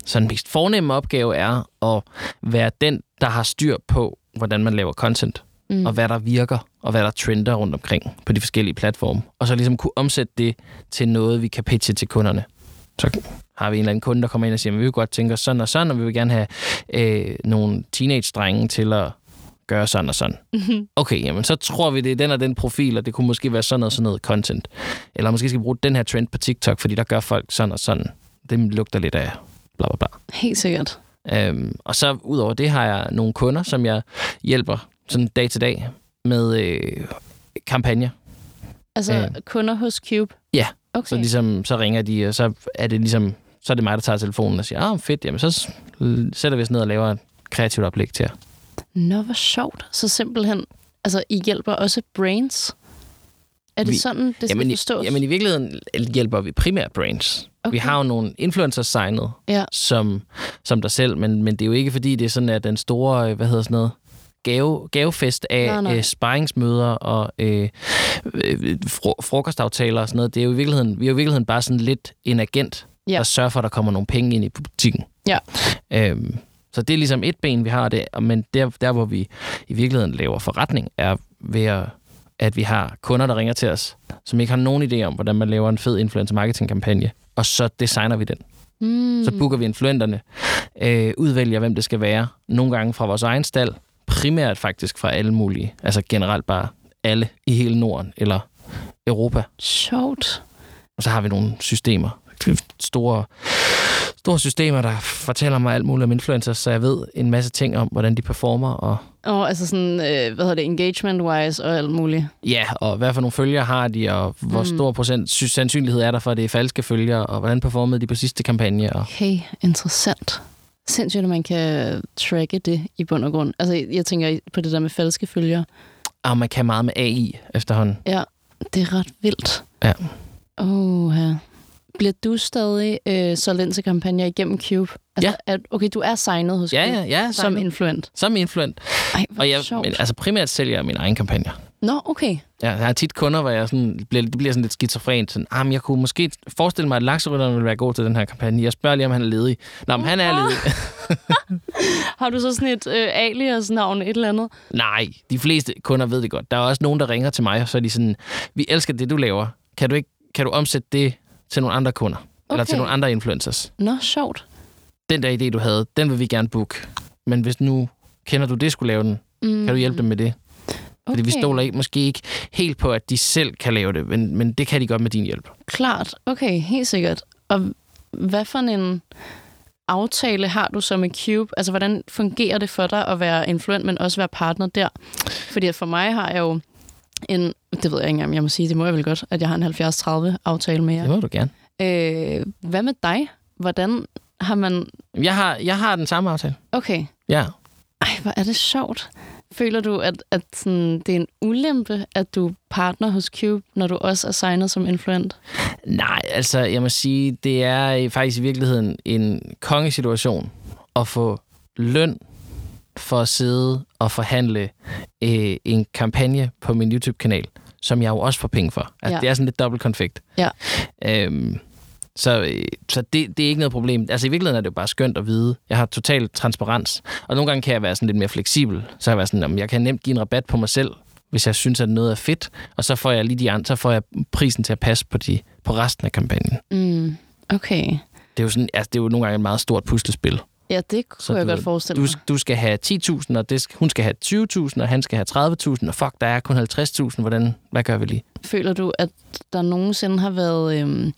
sådan mest fornemme opgave er at være den, der har styr på, hvordan man laver content, Mm. og hvad der virker, og hvad der trender rundt omkring på de forskellige platforme. Og så ligesom kunne omsætte det til noget, vi kan pitche til kunderne. Så har vi en eller anden kunde, der kommer ind og siger, at vi vil godt tænke os sådan og sådan, og vi vil gerne have øh, nogle teenage-drenge til at gøre sådan og sådan. Mhm. Okay, jamen så tror vi, det er den og den profil, og det kunne måske være sådan noget, sådan noget content. Eller måske skal vi bruge den her trend på TikTok, fordi der gør folk sådan og sådan. Det lugter lidt af bla bla bla. helt sikkert. Øhm, og så udover det har jeg nogle kunder, som jeg hjælper sådan dag til dag med øh, kampagner. Altså Øh. kunder hos Cube? Ja, Okay. Så, ligesom, så ringer de, og så er det ligesom, så er det mig, der tager telefonen og siger, ah, fedt, jamen så sætter vi os ned og laver et kreativt oplæg til jer. Nå, hvor sjovt. Så simpelthen, altså I hjælper også brains? Er det Vi- sådan, det skal Jamen, i, forstås? jamen i virkeligheden hjælper vi primært brands. Okay. Vi har jo nogle influencers signet, Ja. som, som dig selv, men, men det er jo ikke fordi, det er sådan, at den store, øh, hvad hedder sådan noget, gave, gavefest af Nej, nej. øh, sparringsmøder og øh, øh, fro- frokostaftaler og sådan noget. Det er jo i virkeligheden, vi er jo i virkeligheden bare sådan lidt en agent, Ja. der sørger for, at der kommer nogle penge ind i butikken. Ja. Øhm, så det er ligesom et ben, vi har det, men der, der hvor vi i virkeligheden laver forretning, er ved at, at vi har kunder, der ringer til os, som ikke har nogen idé om, hvordan man laver en fed influencer marketing kampagne, og så designer vi den. mm. Så booker vi influenterne, øh, udvælger, hvem det skal være. Nogle gange fra vores egen stald, primært faktisk fra alle mulige, altså generelt bare alle i hele Norden eller Europa. Sjovt. Og så har vi nogle systemer, store, store systemer, der fortæller mig alt muligt om influencers, så jeg ved en masse ting om, hvordan de performer, og Og altså sådan, øh, hvad hedder det, engagement-wise og alt muligt. ja, og hvad for nogle følgere har de, og hvor Mm. stor procent sy- sandsynlighed er der for, at det er falske følgere, og hvordan performede de på sidste kampagne. Og Okay, interessant. Sindssygt, at man kan tracke det i bund og grund. Altså, jeg- tænker på det der med falske følgere. og man kan meget med AI efterhånden. Ja, det er ret vildt. Ja. Åh, ja. Bliver du stadig øh, solgt ind til kampagner igennem Cube? Altså, Ja. Er, okay, du er signet hos Ja, Cube ja, ja. som Som, influent. som influent. Ej, hvor Og jeg, sjovt. men, altså primært sælger jeg mine egne kampagner. Nå, okay. Ja, jeg har tit kunder, hvor jeg sådan, bliver, det bliver sådan lidt skizofrent. Sådan, ah, men jeg kunne måske forestille mig, at lakserytteren vil være god til den her kampagne. Jeg spørger lige, om han er ledig. Nå, men han er ledig. Har du så sådan et øh, alias-navn, et eller andet? Nej, de fleste kunder ved det godt. Der er også nogen, der ringer til mig, og så er de sådan, vi elsker det, du laver. Kan du, ikke, kan du omsætte det til nogle andre kunder? Okay. Eller til nogle andre influencers? Nå, sjovt. Den der idé, du havde, den vil vi gerne booke. Men hvis nu kender du det, skulle lave den, Mm. kan du hjælpe dem med det? Fordi vi stoler ikke, måske ikke helt på, at de selv kan lave det, men, men det kan de godt med din hjælp. Klart. Okay, helt sikkert. Og hvad for en aftale har du så med Cube? Altså, hvordan fungerer det for dig at være influent, men også være partner der? Fordi for mig har jeg jo en... Det ved jeg ikke engang, jeg må sige. Det må jeg vel godt, at jeg har en 70-30 aftale med Det jer. må du gerne. Øh, hvad med dig? Hvordan har man... Jeg har, jeg har den samme aftale. Okay. Ja. Ej, hvor er det sjovt. Føler du, at, at sådan, det er en ulempe, at du er partner hos Cube, når du også er signet som influent? Nej, altså jeg må sige, det er faktisk i virkeligheden en kongesituation at få løn for at sidde og forhandle øh, en kampagne på min YouTube-kanal, som jeg jo også får penge for. Altså, Ja. Det er sådan lidt dobbelt konfekt. Ja. Øhm, så øh, så det, det er ikke noget problem. Altså i virkeligheden er det jo bare skønt at vide. Jeg har total transparens. Og nogle gange kan jeg være sådan lidt mere fleksibel. Så jeg være sådan, at jeg kan nemt give en rabat på mig selv, hvis jeg synes, at noget er fedt. Og så får jeg lige de andre, så får jeg prisen til at passe på, de, på resten af kampagnen. Mm, okay. Det er jo, sådan, altså, det er jo nogle gange et meget stort puslespil. Ja, det kunne Så jeg du godt forestille Du, mig. du skal have 10.000, og det, skal- hun skal have 20.000, og han skal have 30.000, og fuck, der er kun 50.000. Hvordan, hvad gør vi lige? Føler du, at der nogensinde har været... Øhm,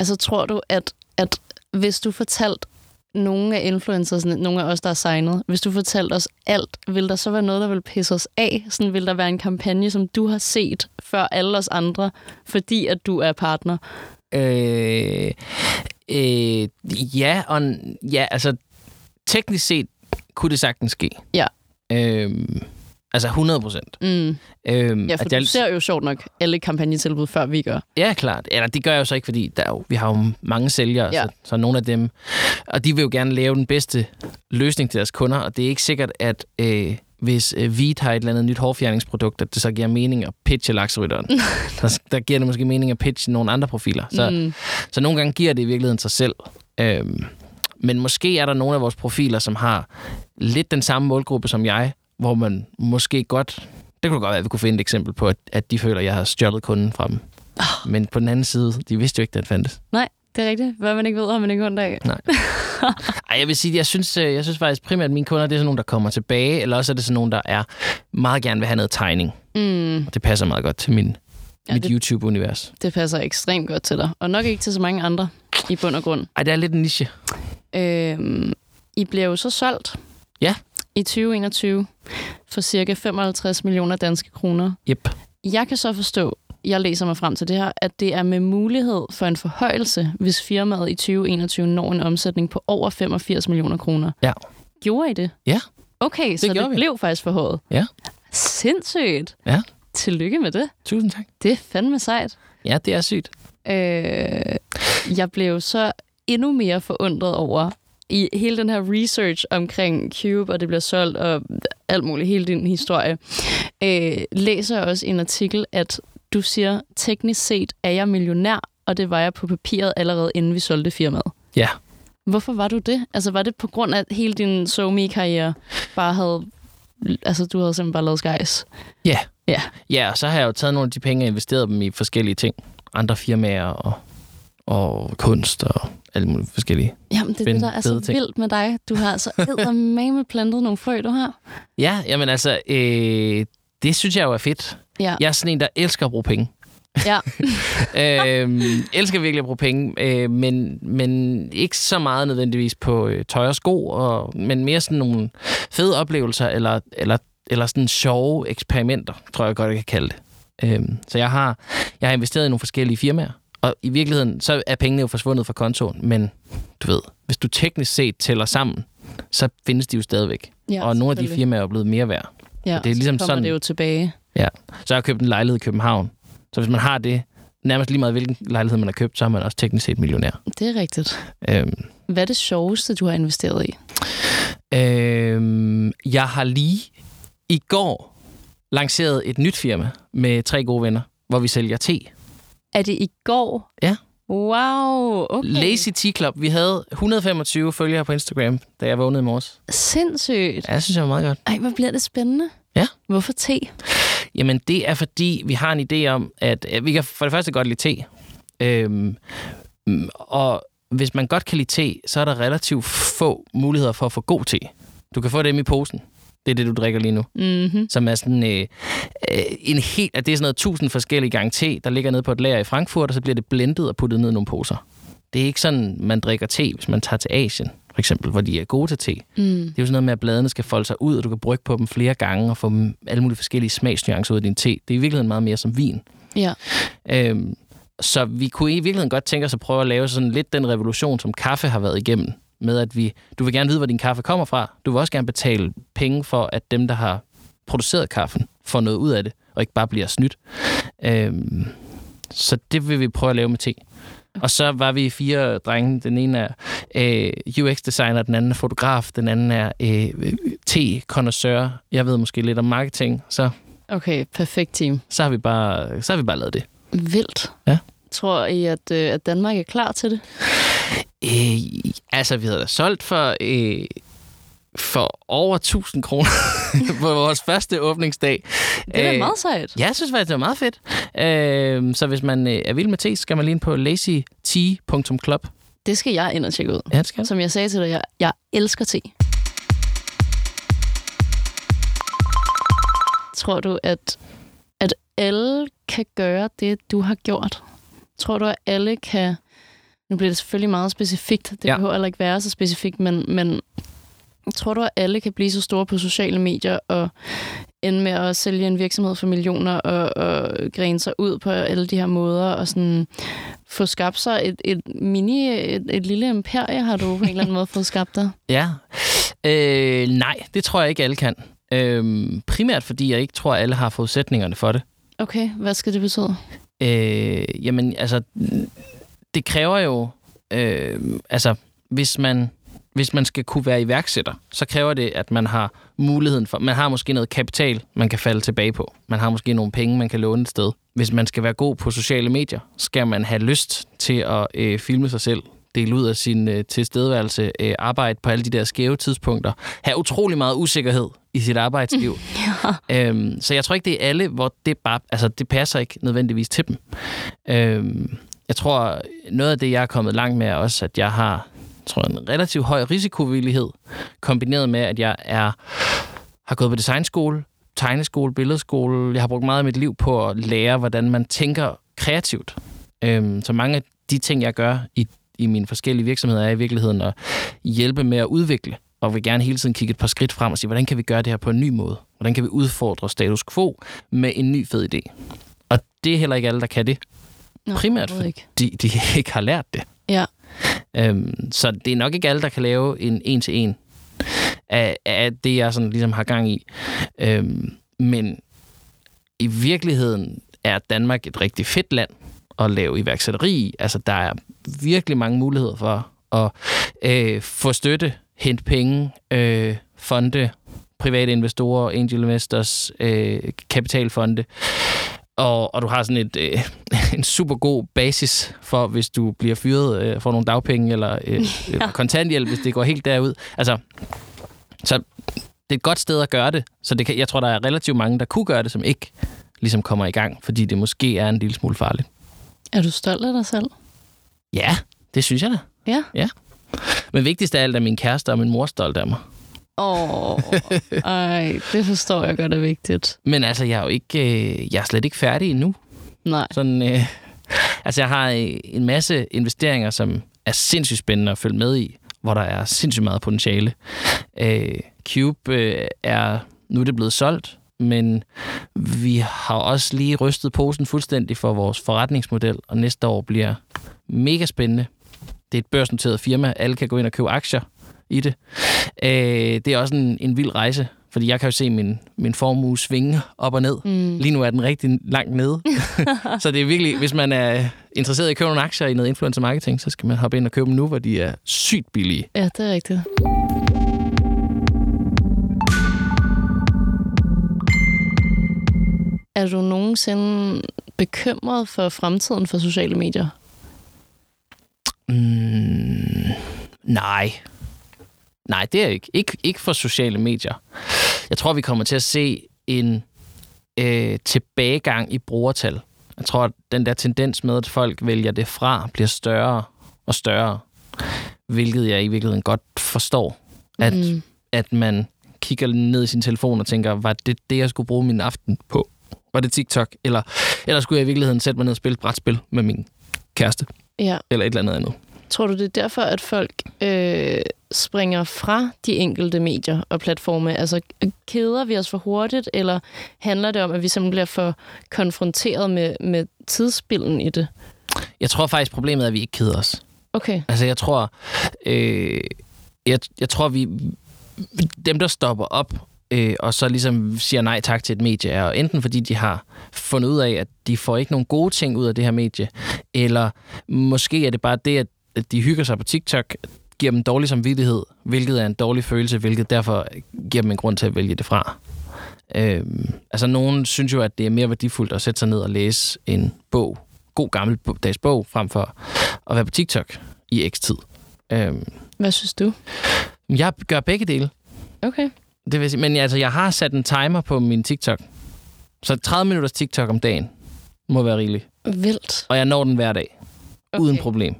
altså, tror du, at, at hvis du fortalt nogle af influencers, nogle af os, der er signet, hvis du fortalte os alt, vil der så være noget, der vil pisse os af? Sådan vil der være en kampagne, som du har set før alle os andre, fordi at du er partner? Øh, øh, ja, og ja, altså teknisk set kunne det sagtens ske. Ja. Øhm, altså 100 procent. Mm. Øhm, Ja, for at du ser jo sjovt nok alle kampagnetilbud, før vi gør. Ja, klart. Eller det gør jeg jo så ikke, fordi der er jo, vi har jo mange sælgere, ja. så, så nogle af dem... Og de vil jo gerne lave den bedste løsning til deres kunder, og det er ikke sikkert, at øh, hvis øh, Veet har et eller andet nyt hårfjerningsprodukt, at det så giver mening at pitche lakserytteren. der, der giver det måske mening at pitche nogle andre profiler. Så, Mm. så nogle gange giver det i virkeligheden sig selv. Øhm, men måske er der nogle af vores profiler, som har lidt den samme målgruppe som jeg, hvor man måske godt... Det kunne godt være, at vi kunne finde et eksempel på, at, at de føler, at jeg har stjålet kunden fra dem. Men på den anden side, de vidste jo ikke, at det fandtes. Nej, det er rigtigt. Hvad man ikke ved, har man ikke ondt af. Ej, jeg vil sige, jeg synes, øh, jeg synes faktisk primært, at mine kunder, det er sådan nogle, der kommer tilbage, eller også er det sådan nogle, der er meget gerne vil have noget tegning. Mm. Og det passer meget godt til min, Ja, mit det- YouTube-univers. Det passer ekstremt godt til dig. Og nok ikke til så mange andre i bund og grund. Ej, det er lidt en niche. Øhm, I blev jo så solgt Ja. i 2021 for cirka 55 millioner danske kroner. Yep. Jeg kan så forstå, jeg læser mig frem til det her, at det er med mulighed for en forhøjelse, hvis firmaet i 2021 når en omsætning på over 85 millioner kroner. Ja. Gjorde I det? Ja. Okay, så gjorde det vi. blev faktisk forhøjet. Ja. Sindssygt. Ja. Tillykke med det. Tusind tak. Det er fandme sejt. Ja, det er sygt. Øh, jeg blev så endnu mere forundret over i hele den her research omkring Cube, og det bliver solgt, og alt muligt, hele din historie, øh, læser jeg også en artikel, at du siger, teknisk set er jeg millionær, og det var jeg på papiret allerede inden vi solgte firmaet. Ja. Hvorfor var du det? Altså var det på grund af, at hele din SoMe-karriere bare havde... Altså, du havde simpelthen bare lavet skejs. Ja. Ja. Ja, og så har jeg jo taget nogle af de penge og investeret dem i forskellige ting. Andre firmaer og, og kunst og alle mulige forskellige. Jamen, det er det, Spændende, der er så ting. vildt med dig. Du har altså eddermame plantet nogle frø, du har. Ja, jamen altså, øh, det synes jeg jo er fedt. Ja. Jeg er sådan en, der elsker at bruge penge. Ja. øhm, elsker virkelig at bruge penge, øh, men, men ikke så meget nødvendigvis på øh, tøj og sko, og, men mere sådan nogle fede oplevelser, eller, eller, eller sådan sjove eksperimenter, tror jeg godt, jeg kan kalde det. Øhm, så jeg har, jeg har investeret i nogle forskellige firmaer, og i virkeligheden, så er pengene jo forsvundet fra kontoen, men du ved, hvis du teknisk set tæller sammen, så findes de jo stadigvæk. Ja, og nogle af de firmaer er blevet mere værd. Ja, det er ligesom så kommer sådan- det jo tilbage. Ja. Så har jeg købt en lejlighed i København. Så hvis man har det, nærmest lige meget hvilken lejlighed man har købt, så er man også teknisk set millionær. Det er rigtigt. Øhm, Hvad er det sjoveste, du har investeret i? øhm, jeg har lige i går lanceret et nyt firma med tre gode venner, hvor vi sælger te. Er det i går? Ja. Wow, okay. Lazy Tea Club. Vi havde 125 følgere på Instagram, da jeg vågnede i morges. Sindssygt. Ja, jeg synes, det var meget godt. Ej, hvor bliver det spændende. Ja. Hvorfor te? Jamen, det er fordi, vi har en idé om, at øh, vi kan for det første godt lide te. Øhm, mm, og hvis man godt kan lide te, så er der relativt få muligheder for at få god te. Du kan få dem i posen. Det er det, du drikker lige nu. Mm-hmm. Som er sådan øh, øh, en helt... At det er sådan noget tusind forskellige gange te, der ligger nede på et lager i Frankfurt, og så bliver det blendet og puttet ned i nogle poser. Det er ikke sådan, man drikker te, hvis man tager til Asien, for eksempel, hvor de er gode til te. Mm. Det er jo sådan noget med, at bladene skal folde sig ud, og du kan brygge på dem flere gange og få dem alle mulige forskellige smagsnuancer ud af din te. Det er i virkeligheden meget mere som vin. Ja. Øhm, så vi kunne i virkeligheden godt tænke os at prøve at lave sådan lidt den revolution, som kaffe har været igennem. Med at vi, du vil gerne vide, hvor din kaffe kommer fra. Du vil også gerne betale penge for, at dem, der har produceret kaffen, får noget ud af det, og ikke bare bliver snydt. Øhm, så det vil vi prøve at lave med te. Og så var vi fire drenge. Den ene er øh, UX-designer, den anden er fotograf, den anden er øh, te-konnoisseur. Jeg ved måske lidt om marketing, så, Okay, perfekt team. så, har vi bare, så har vi bare lavet det. Vildt. Ja. Tror I, at, øh, at Danmark er klar til det? Øh, altså, vi havde da solgt for, øh, for over 1000 kroner på vores første åbningsdag. Det er Øh, meget sejt. Ja, jeg synes faktisk, det var meget fedt. Øh, så hvis man øh, er vild med te, så skal man lige ind på lazytea.club. Det skal jeg ind og tjekke ud. Ja, det skal. Som jeg sagde til dig, jeg, jeg elsker te. Tror du, at, at alle kan gøre det, du har gjort? Tror du, at alle kan... Nu bliver det selvfølgelig meget specifikt. Det ja. behøver heller ikke være så specifikt, men, men tror du, at alle kan blive så store på sociale medier og ende med at sælge en virksomhed for millioner og, og grene sig ud på alle de her måder og sådan få skabt sig et, et mini, et, et lille imperie, har du på en eller anden måde fået skabt dig? Ja. Øh, nej, det tror jeg ikke, alle kan. Øh, primært fordi jeg ikke tror, at alle har forudsætningerne for det. Okay, hvad skal det betyde? Øh, jamen, altså, det kræver jo, øh, altså, hvis man, hvis man skal kunne være iværksætter, så kræver det, at man har muligheden for, man har måske noget kapital, man kan falde tilbage på. Man har måske nogle penge, man kan låne et sted. Hvis man skal være god på sociale medier, skal man have lyst til at øh, filme sig selv, dele ud af sin øh, tilstedeværelse, øh, arbejde på alle de der skæve tidspunkter, have utrolig meget usikkerhed i sit arbejdsliv. Ja. Øhm, så jeg tror ikke, det er alle, hvor det bare, altså det passer ikke nødvendigvis til dem. Øhm, jeg tror, noget af det, jeg er kommet langt med, er også, at jeg har tror jeg, en relativt høj risikovillighed, kombineret med, at jeg er, har gået på designskole, tegneskole, billedskole. Jeg har brugt meget af mit liv på at lære, hvordan man tænker kreativt. Øhm, så mange af de ting, jeg gør i, i mine forskellige virksomheder, er i virkeligheden at hjælpe med at udvikle og vil gerne hele tiden kigge et par skridt frem og sige, hvordan kan vi gøre det her på en ny måde? Hvordan kan vi udfordre status quo med en ny fed idé? Og det er heller ikke alle, der kan det. Nå, Primært overhovedet ikke. fordi de ikke har lært det. Ja. Øhm, så det er nok ikke alle, der kan lave en en-til-en af, af det, jeg sådan ligesom har gang i. Øhm, men i virkeligheden er Danmark et rigtig fedt land at lave iværksætteri i. Altså, der er virkelig mange muligheder for at øh, få støtte, hente penge, øh, fonde, private investorer, angel investors, øh, kapitalfonde. Og, og du har sådan et, øh, en super god basis for, hvis du bliver fyret, øh, får nogle dagpenge eller øh, ja. kontanthjælp, hvis det går helt derud. Altså, så det er et godt sted at gøre det. Så det kan, jeg tror, der er relativt mange, der kunne gøre det, som ikke ligesom kommer i gang, fordi det måske er en lille smule farligt. Er du stolt af dig selv? Ja, det synes jeg da. Ja. Ja. Men vigtigst af alt er min kæreste og min mor stolt af mig. Åh, oh, ej, det forstår jeg godt er vigtigt. Men altså, jeg er jo ikke, øh, jeg er slet ikke færdig endnu. Nej. Sådan, øh, altså, jeg har øh, en masse investeringer, som er sindssygt spændende at følge med i, hvor der er sindssygt meget potentiale. Øh, Cube øh, er, nu er det blevet solgt, men vi har også lige rystet posen fuldstændig for vores forretningsmodel, og næste år bliver mega spændende. Det er et børsnoteret firma. Alle kan gå ind og købe aktier i det. Øh, det er også en, en vild rejse, fordi jeg kan jo se min, min formue svinge op og ned. Mm. Lige nu er den rigtig langt nede. så det er virkelig, hvis man er interesseret i at købe nogle aktier i noget influencer marketing, så skal man hoppe ind og købe dem nu, hvor de er sygt billige. Ja, det er rigtigt. Er du nogensinde bekymret for fremtiden for sociale medier? Mm, nej. Nej, det er ikke. ikke. Ikke for sociale medier. Jeg tror, vi kommer til at se en øh, tilbagegang i brugertal. Jeg tror, at den der tendens med, at folk vælger det fra, bliver større og større. Hvilket jeg i virkeligheden godt forstår. At, mm. at man kigger ned i sin telefon og tænker, var det det, jeg skulle bruge min aften på? Var det TikTok? Eller, eller skulle jeg i virkeligheden sætte mig ned og spille et brætspil med min kæreste? Ja. Eller et eller andet andet. Tror du, det er derfor, at folk øh, springer fra de enkelte medier og platforme? Altså, keder vi os for hurtigt, eller handler det om, at vi simpelthen bliver for konfronteret med, med tidsspillen i det? Jeg tror faktisk, problemet er, at vi ikke keder os. Okay. Altså, jeg tror, øh, jeg, jeg tror, vi dem, der stopper op øh, og så ligesom siger nej tak til et medie, er enten fordi de har fundet ud af, at de får ikke nogen gode ting ud af det her medie, eller måske er det bare det, at de hygger sig på TikTok, giver dem dårlig samvittighed, hvilket er en dårlig følelse, hvilket derfor giver dem en grund til at vælge det fra. Øh, altså, nogen synes jo, at det er mere værdifuldt at sætte sig ned og læse en bog, god gammel dags bog, frem for at være på TikTok i x tid. Øh, Hvad synes du? Jeg gør begge dele. Okay. Det vil sige, men altså, jeg har sat en timer på min TikTok. Så 30 minutters TikTok om dagen må være rigeligt. Vildt. Og jeg når den hver dag. Okay. Uden problem.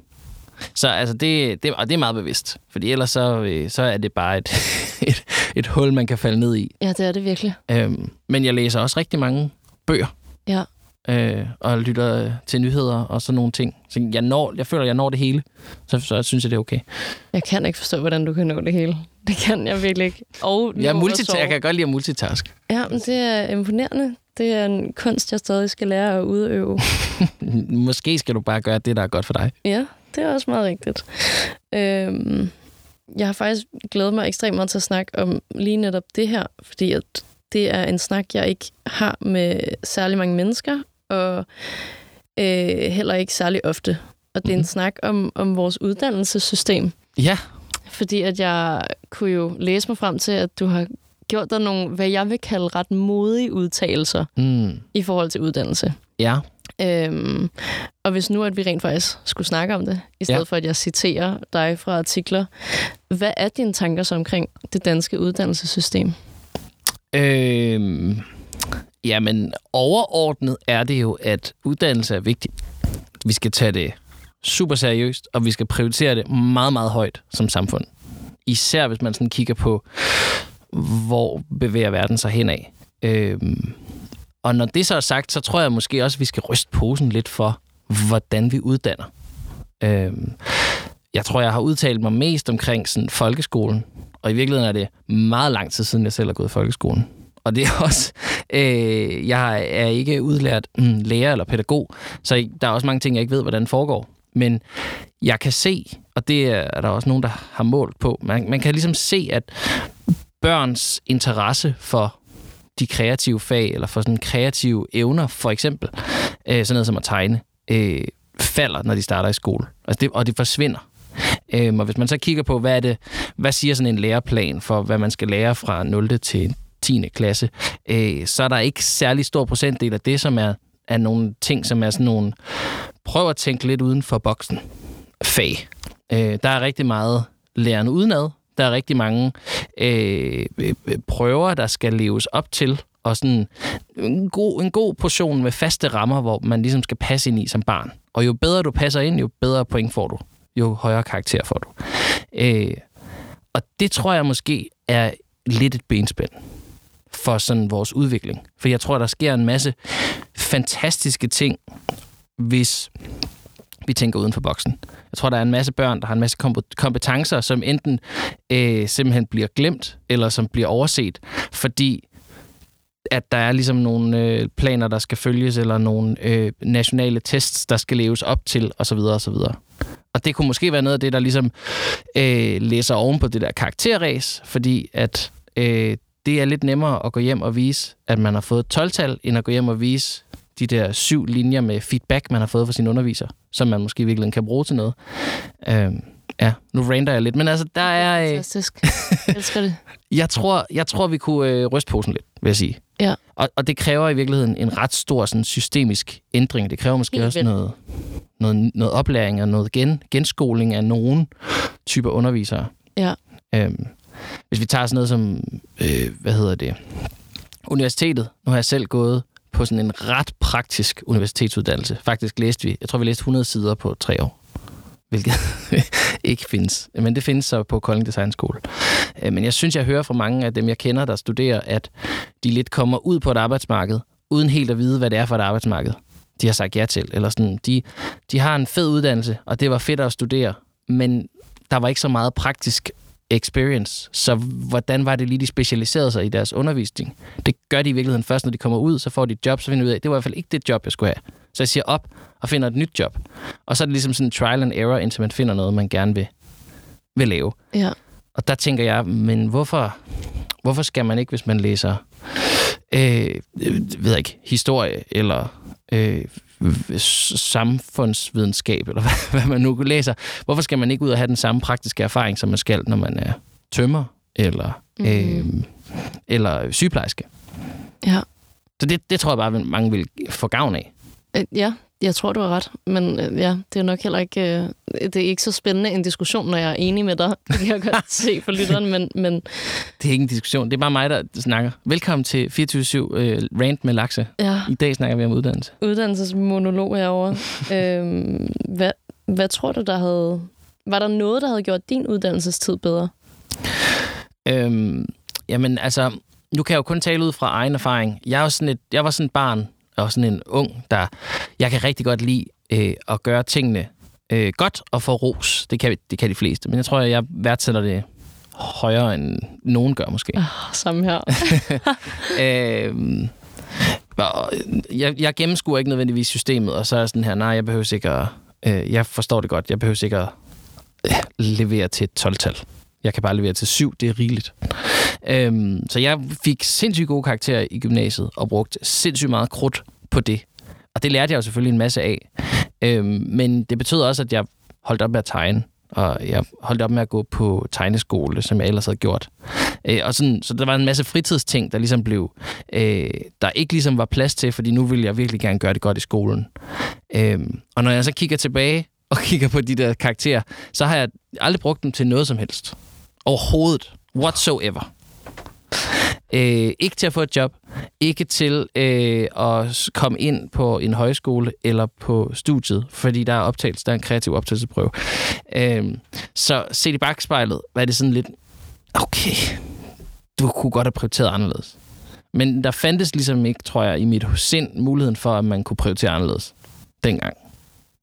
Så altså, det, det, og det er meget bevidst. Fordi ellers så, øh, så er det bare et, et, et hul, man kan falde ned i. Ja, det er det virkelig. Øhm, men jeg læser også rigtig mange bøger. Ja. Øh, og lytter til nyheder og sådan nogle ting. Så jeg, når, jeg føler, jeg når det hele. Så, så synes jeg, det er okay. Jeg kan ikke forstå, hvordan du kan nå det hele. Det kan jeg virkelig ikke. Og jeg, multitask, jeg kan godt lide at multitask. Ja, men det er imponerende. Det er en kunst, jeg stadig skal lære at udøve. Måske skal du bare gøre det, der er godt for dig. Ja, det er også meget rigtigt. Øhm, jeg har faktisk glædet mig ekstremt meget til at snakke om lige netop det her, fordi at det er en snak, jeg ikke har med særlig mange mennesker, og øh, heller ikke særlig ofte. Og det er en mm. snak om, om vores uddannelsessystem. Ja. Fordi at jeg kunne jo læse mig frem til, at du har gjort dig nogle, hvad jeg vil kalde ret modige udtalelser mm. i forhold til uddannelse. Ja. Øhm, og hvis nu, at vi rent faktisk skulle snakke om det, i stedet ja. for, at jeg citerer dig fra artikler, hvad er dine tanker så omkring det danske uddannelsessystem? Øhm, jamen, overordnet er det jo, at uddannelse er vigtigt. Vi skal tage det super seriøst, og vi skal prioritere det meget, meget højt som samfund. Især hvis man sådan kigger på, hvor bevæger verden sig henad. Øhm, og når det så er sagt, så tror jeg måske også, at vi skal ryste posen lidt for, hvordan vi uddanner. Øhm, jeg tror, jeg har udtalt mig mest omkring sådan, folkeskolen, og i virkeligheden er det meget lang tid siden, jeg selv har gået i folkeskolen. Og det er også, øh, jeg er ikke udlært mm, lærer eller pædagog, så der er også mange ting, jeg ikke ved, hvordan det foregår. Men jeg kan se, og det er der også nogen, der har målt på, man, man kan ligesom se, at børns interesse for de kreative fag, eller for sådan kreative evner, for eksempel, øh, sådan noget som at tegne, øh, falder, når de starter i skole. Altså det, og det forsvinder. Øh, og hvis man så kigger på, hvad, er det, hvad siger sådan en læreplan for, hvad man skal lære fra 0. til 10. klasse, øh, så er der ikke særlig stor procentdel af det, som er, er nogle ting, som er sådan nogle, prøv at tænke lidt uden for boksen fag. Øh, der er rigtig meget lærende udenad, der er rigtig mange øh, øh, øh, prøver, der skal leves op til, og sådan en god, en god portion med faste rammer, hvor man ligesom skal passe ind i som barn. Og jo bedre du passer ind, jo bedre point får du. Jo højere karakter får du. Øh, og det tror jeg måske er lidt et benspænd for sådan vores udvikling. For jeg tror, der sker en masse fantastiske ting, hvis vi tænker uden for boksen. Jeg tror, der er en masse børn, der har en masse kompetencer, som enten øh, simpelthen bliver glemt, eller som bliver overset, fordi at der er ligesom nogle øh, planer, der skal følges, eller nogle øh, nationale tests, der skal leves op til, osv. osv. Og det kunne måske være noget af det, der ligesom øh, læser oven på det der karakterræs, fordi at øh, det er lidt nemmere at gå hjem og vise, at man har fået 12-tal, end at gå hjem og vise de der syv linjer med feedback, man har fået fra sin underviser, som man måske i virkeligheden kan bruge til noget. Øh, ja, nu rander jeg lidt, men altså, der er... Øh, Fantastisk. Jeg elsker det. jeg, tror, jeg tror, vi kunne øh, ryste posen lidt, vil jeg sige. Ja. Og, og det kræver i virkeligheden en ret stor sådan, systemisk ændring. Det kræver måske Helt også noget, noget, noget oplæring og noget gen, genskoling af nogle typer undervisere. Ja. Øhm, hvis vi tager sådan noget som, øh, hvad hedder det, universitetet. Nu har jeg selv gået på sådan en ret praktisk universitetsuddannelse. Faktisk læste vi, jeg tror vi læste 100 sider på tre år hvilket ikke findes. Men det findes så på Kolding Design School. Øh, men jeg synes, jeg hører fra mange af dem, jeg kender, der studerer, at de lidt kommer ud på et arbejdsmarked, uden helt at vide, hvad det er for et arbejdsmarked, de har sagt ja til. Eller sådan, de, de har en fed uddannelse, og det var fedt at studere, men der var ikke så meget praktisk experience. Så hvordan var det lige, de specialiserede sig i deres undervisning? Det gør de i virkeligheden først, når de kommer ud, så får de et job, så finder de ud af, at det var i hvert fald ikke det job, jeg skulle have. Så jeg siger op og finder et nyt job. Og så er det ligesom sådan en trial and error, indtil man finder noget, man gerne vil, vil lave. Ja. Og der tænker jeg, men hvorfor, hvorfor skal man ikke, hvis man læser øh, ved jeg ikke, historie eller øh, samfundsvidenskab, eller hvad, hvad man nu læser, hvorfor skal man ikke ud og have den samme praktiske erfaring, som man skal, når man er tømmer eller, mm. øh, eller sygeplejerske? Ja. Så det, det tror jeg bare, at mange vil få gavn af. Øh, ja, jeg tror, du har ret. Men øh, ja, det er nok heller ikke, øh, det er ikke så spændende en diskussion, når jeg er enig med dig. Det kan jeg godt se for lytteren, men, men... Det er ikke en diskussion. Det er bare mig, der snakker. Velkommen til 24-7 uh, Rant med Lakse. Ja. I dag snakker vi om uddannelse. Uddannelsesmonolog herovre. øhm, hvad, hvad tror du, der havde... Var der noget, der havde gjort din uddannelsestid bedre? Øhm, jamen, altså... Nu kan jeg jo kun tale ud fra egen erfaring. Jeg, er sådan et, jeg var sådan et barn, og sådan en ung, der... Jeg kan rigtig godt lide øh, at gøre tingene øh, godt og få ros. Det kan, det kan de fleste. Men jeg tror, jeg værdsætter det højere, end nogen gør måske. Oh, samme her. øh, jeg, jeg gennemskuer ikke nødvendigvis systemet, og så er sådan her, nej, jeg behøver ikke at... Øh, jeg forstår det godt. Jeg behøver ikke at øh, levere til et 12-tal. Jeg kan bare levere til syv, det er rigeligt. Øhm, så jeg fik sindssygt gode karakterer i gymnasiet, og brugte sindssygt meget krudt på det. Og det lærte jeg jo selvfølgelig en masse af. Øhm, men det betød også, at jeg holdt op med at tegne, og jeg holdt op med at gå på tegneskole, som jeg ellers havde gjort. Øh, og sådan, så der var en masse fritidsting, der ligesom blev, øh, der ikke ligesom var plads til, fordi nu ville jeg virkelig gerne gøre det godt i skolen. Øh, og når jeg så kigger tilbage og kigger på de der karakterer, så har jeg aldrig brugt dem til noget som helst. Overhovedet. Whatsoever. Øh, ikke til at få et job. Ikke til øh, at komme ind på en højskole eller på studiet, fordi der er optagelse, der er en kreativ optagelsesprøve. Øh, så se i bagspejlet, var det sådan lidt, okay, du kunne godt have prioriteret anderledes. Men der fandtes ligesom ikke, tror jeg, i mit sind muligheden for, at man kunne prioritere anderledes dengang.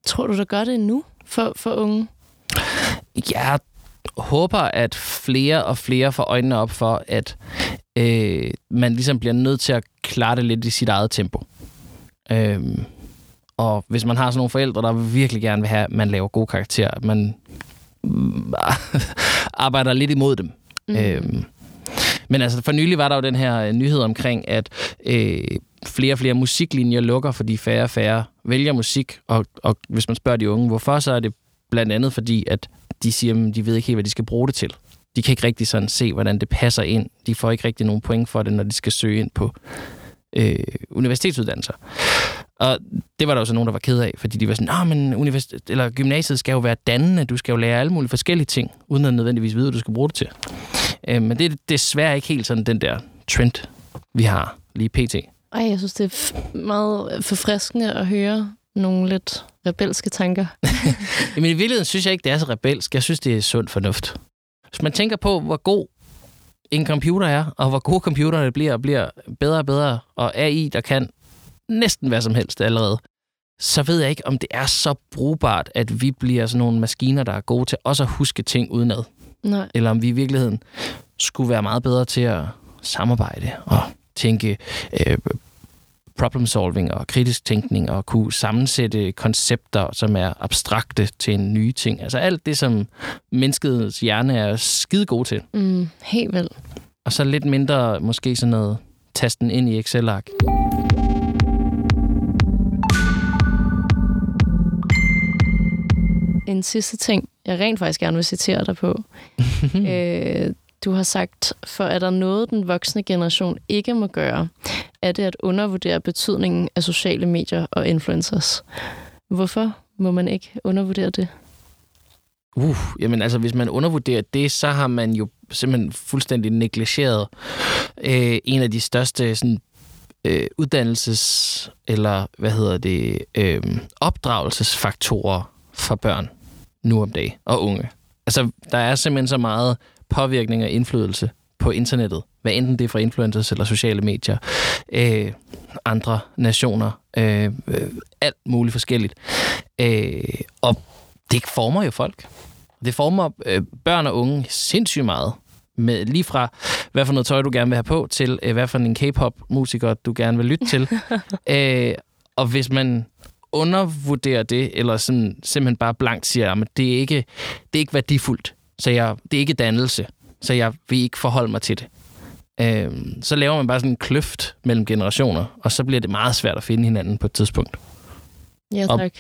Tror du, der gør det nu for, for unge? Jeg håber, at flere og flere får øjnene op for, at øh, man ligesom bliver nødt til at klare det lidt i sit eget tempo. Øhm, og hvis man har sådan nogle forældre, der virkelig gerne vil have, at man laver gode karakterer, at man arbejder lidt imod dem. Mm. Øhm, men altså, for nylig var der jo den her nyhed omkring, at øh, flere og flere musiklinjer lukker, fordi færre og færre vælger musik. Og, og hvis man spørger de unge, hvorfor, så er det blandt andet fordi, at de siger, at de ved ikke helt, hvad de skal bruge det til. De kan ikke rigtig sådan se, hvordan det passer ind. De får ikke rigtig nogen point for det, når de skal søge ind på øh, universitetsuddannelser. Og det var der også nogen, der var ked af, fordi de var sådan, men universitet, eller gymnasiet skal jo være dannende, du skal jo lære alle mulige forskellige ting, uden at nødvendigvis vide, hvad du skal bruge det til. Øh, men det er desværre ikke helt sådan den der trend, vi har lige pt. Ej, jeg synes, det er meget forfriskende at høre nogle lidt rebelske tanker. Jamen i virkeligheden synes jeg ikke, det er så rebelsk. Jeg synes, det er sund fornuft. Hvis man tænker på, hvor god en computer er, og hvor gode computerne bliver, og bliver bedre og bedre, og AI, der kan næsten hvad som helst allerede, så ved jeg ikke, om det er så brugbart, at vi bliver sådan nogle maskiner, der er gode til også at huske ting udenad. Nej. Eller om vi i virkeligheden skulle være meget bedre til at samarbejde og tænke øh, problem solving og kritisk tænkning og kunne sammensætte koncepter, som er abstrakte til en ny ting. Altså alt det, som menneskets hjerne er skide god til. Mm, helt vel. Og så lidt mindre måske sådan noget tasten ind i Excel-ark. En sidste ting, jeg rent faktisk gerne vil citere dig på. øh, du har sagt, for er der noget, den voksne generation ikke må gøre, er det at undervurdere betydningen af sociale medier og influencers. Hvorfor må man ikke undervurdere det? Uh, jamen altså, hvis man undervurderer det, så har man jo simpelthen fuldstændig negligeret øh, en af de største sådan, øh, uddannelses- eller, hvad hedder det, øh, opdragelsesfaktorer for børn nu om dagen og unge. Altså, der er simpelthen så meget påvirkning og indflydelse på internettet, hvad enten det er fra influencers eller sociale medier, øh, andre nationer, øh, øh, alt muligt forskelligt. Øh, og det former jo folk. Det former øh, børn og unge sindssygt meget. Med, lige fra, hvad for noget tøj, du gerne vil have på, til øh, hvad for en K-pop-musiker, du gerne vil lytte til. øh, og hvis man undervurderer det, eller sådan, simpelthen bare blankt siger, at det er ikke, det er ikke værdifuldt, så jeg, det er ikke dannelse, så jeg vil ikke forholde mig til det. Øh, så laver man bare sådan en kløft mellem generationer, og så bliver det meget svært at finde hinanden på et tidspunkt. Ja, tak.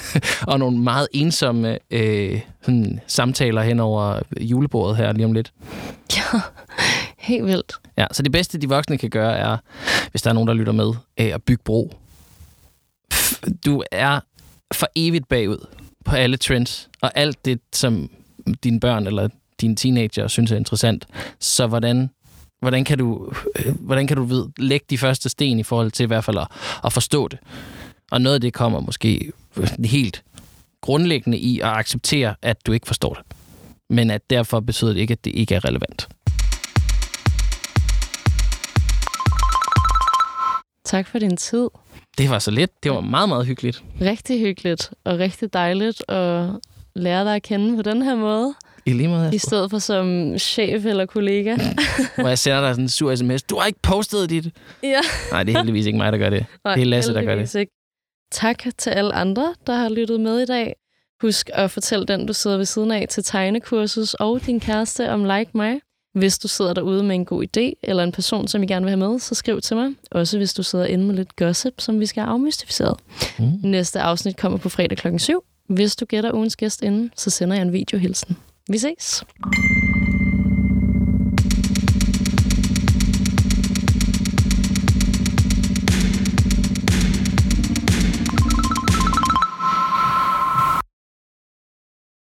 og nogle meget ensomme øh, sådan, samtaler hen over julebordet her lige om lidt. Ja, helt vildt. Ja, så det bedste, de voksne kan gøre, er, hvis der er nogen, der lytter med, øh, at bygge bro. Du er for evigt bagud på alle trends, og alt det, som dine børn eller dine teenager synes er interessant. Så hvordan, hvordan kan du, øh, hvordan kan du ved, lægge de første sten i forhold til i hvert fald at, at forstå det? Og noget af det kommer måske helt grundlæggende i at acceptere, at du ikke forstår det. Men at derfor betyder det ikke, at det ikke er relevant. Tak for din tid. Det var så lidt. Det var meget, meget hyggeligt. Rigtig hyggeligt og rigtig dejligt at lære dig at kende på den her måde. I lige måde. I stedet for som chef eller kollega. Hvor jeg sender dig sådan en sur sms. Du har ikke postet dit. Ja. Nej, det er heldigvis ikke mig, der gør det. Nej, det er Lasse, der gør det. Ikke. Tak til alle andre, der har lyttet med i dag. Husk at fortælle den, du sidder ved siden af til tegnekursus og din kæreste om Like Mig. Hvis du sidder derude med en god idé, eller en person, som I gerne vil have med, så skriv til mig. Også hvis du sidder inde med lidt gossip, som vi skal have afmystificeret. Mm. Næste afsnit kommer på fredag klokken 7. Hvis du gætter ugens gæst inden, så sender jeg en videohilsen. Vi ses!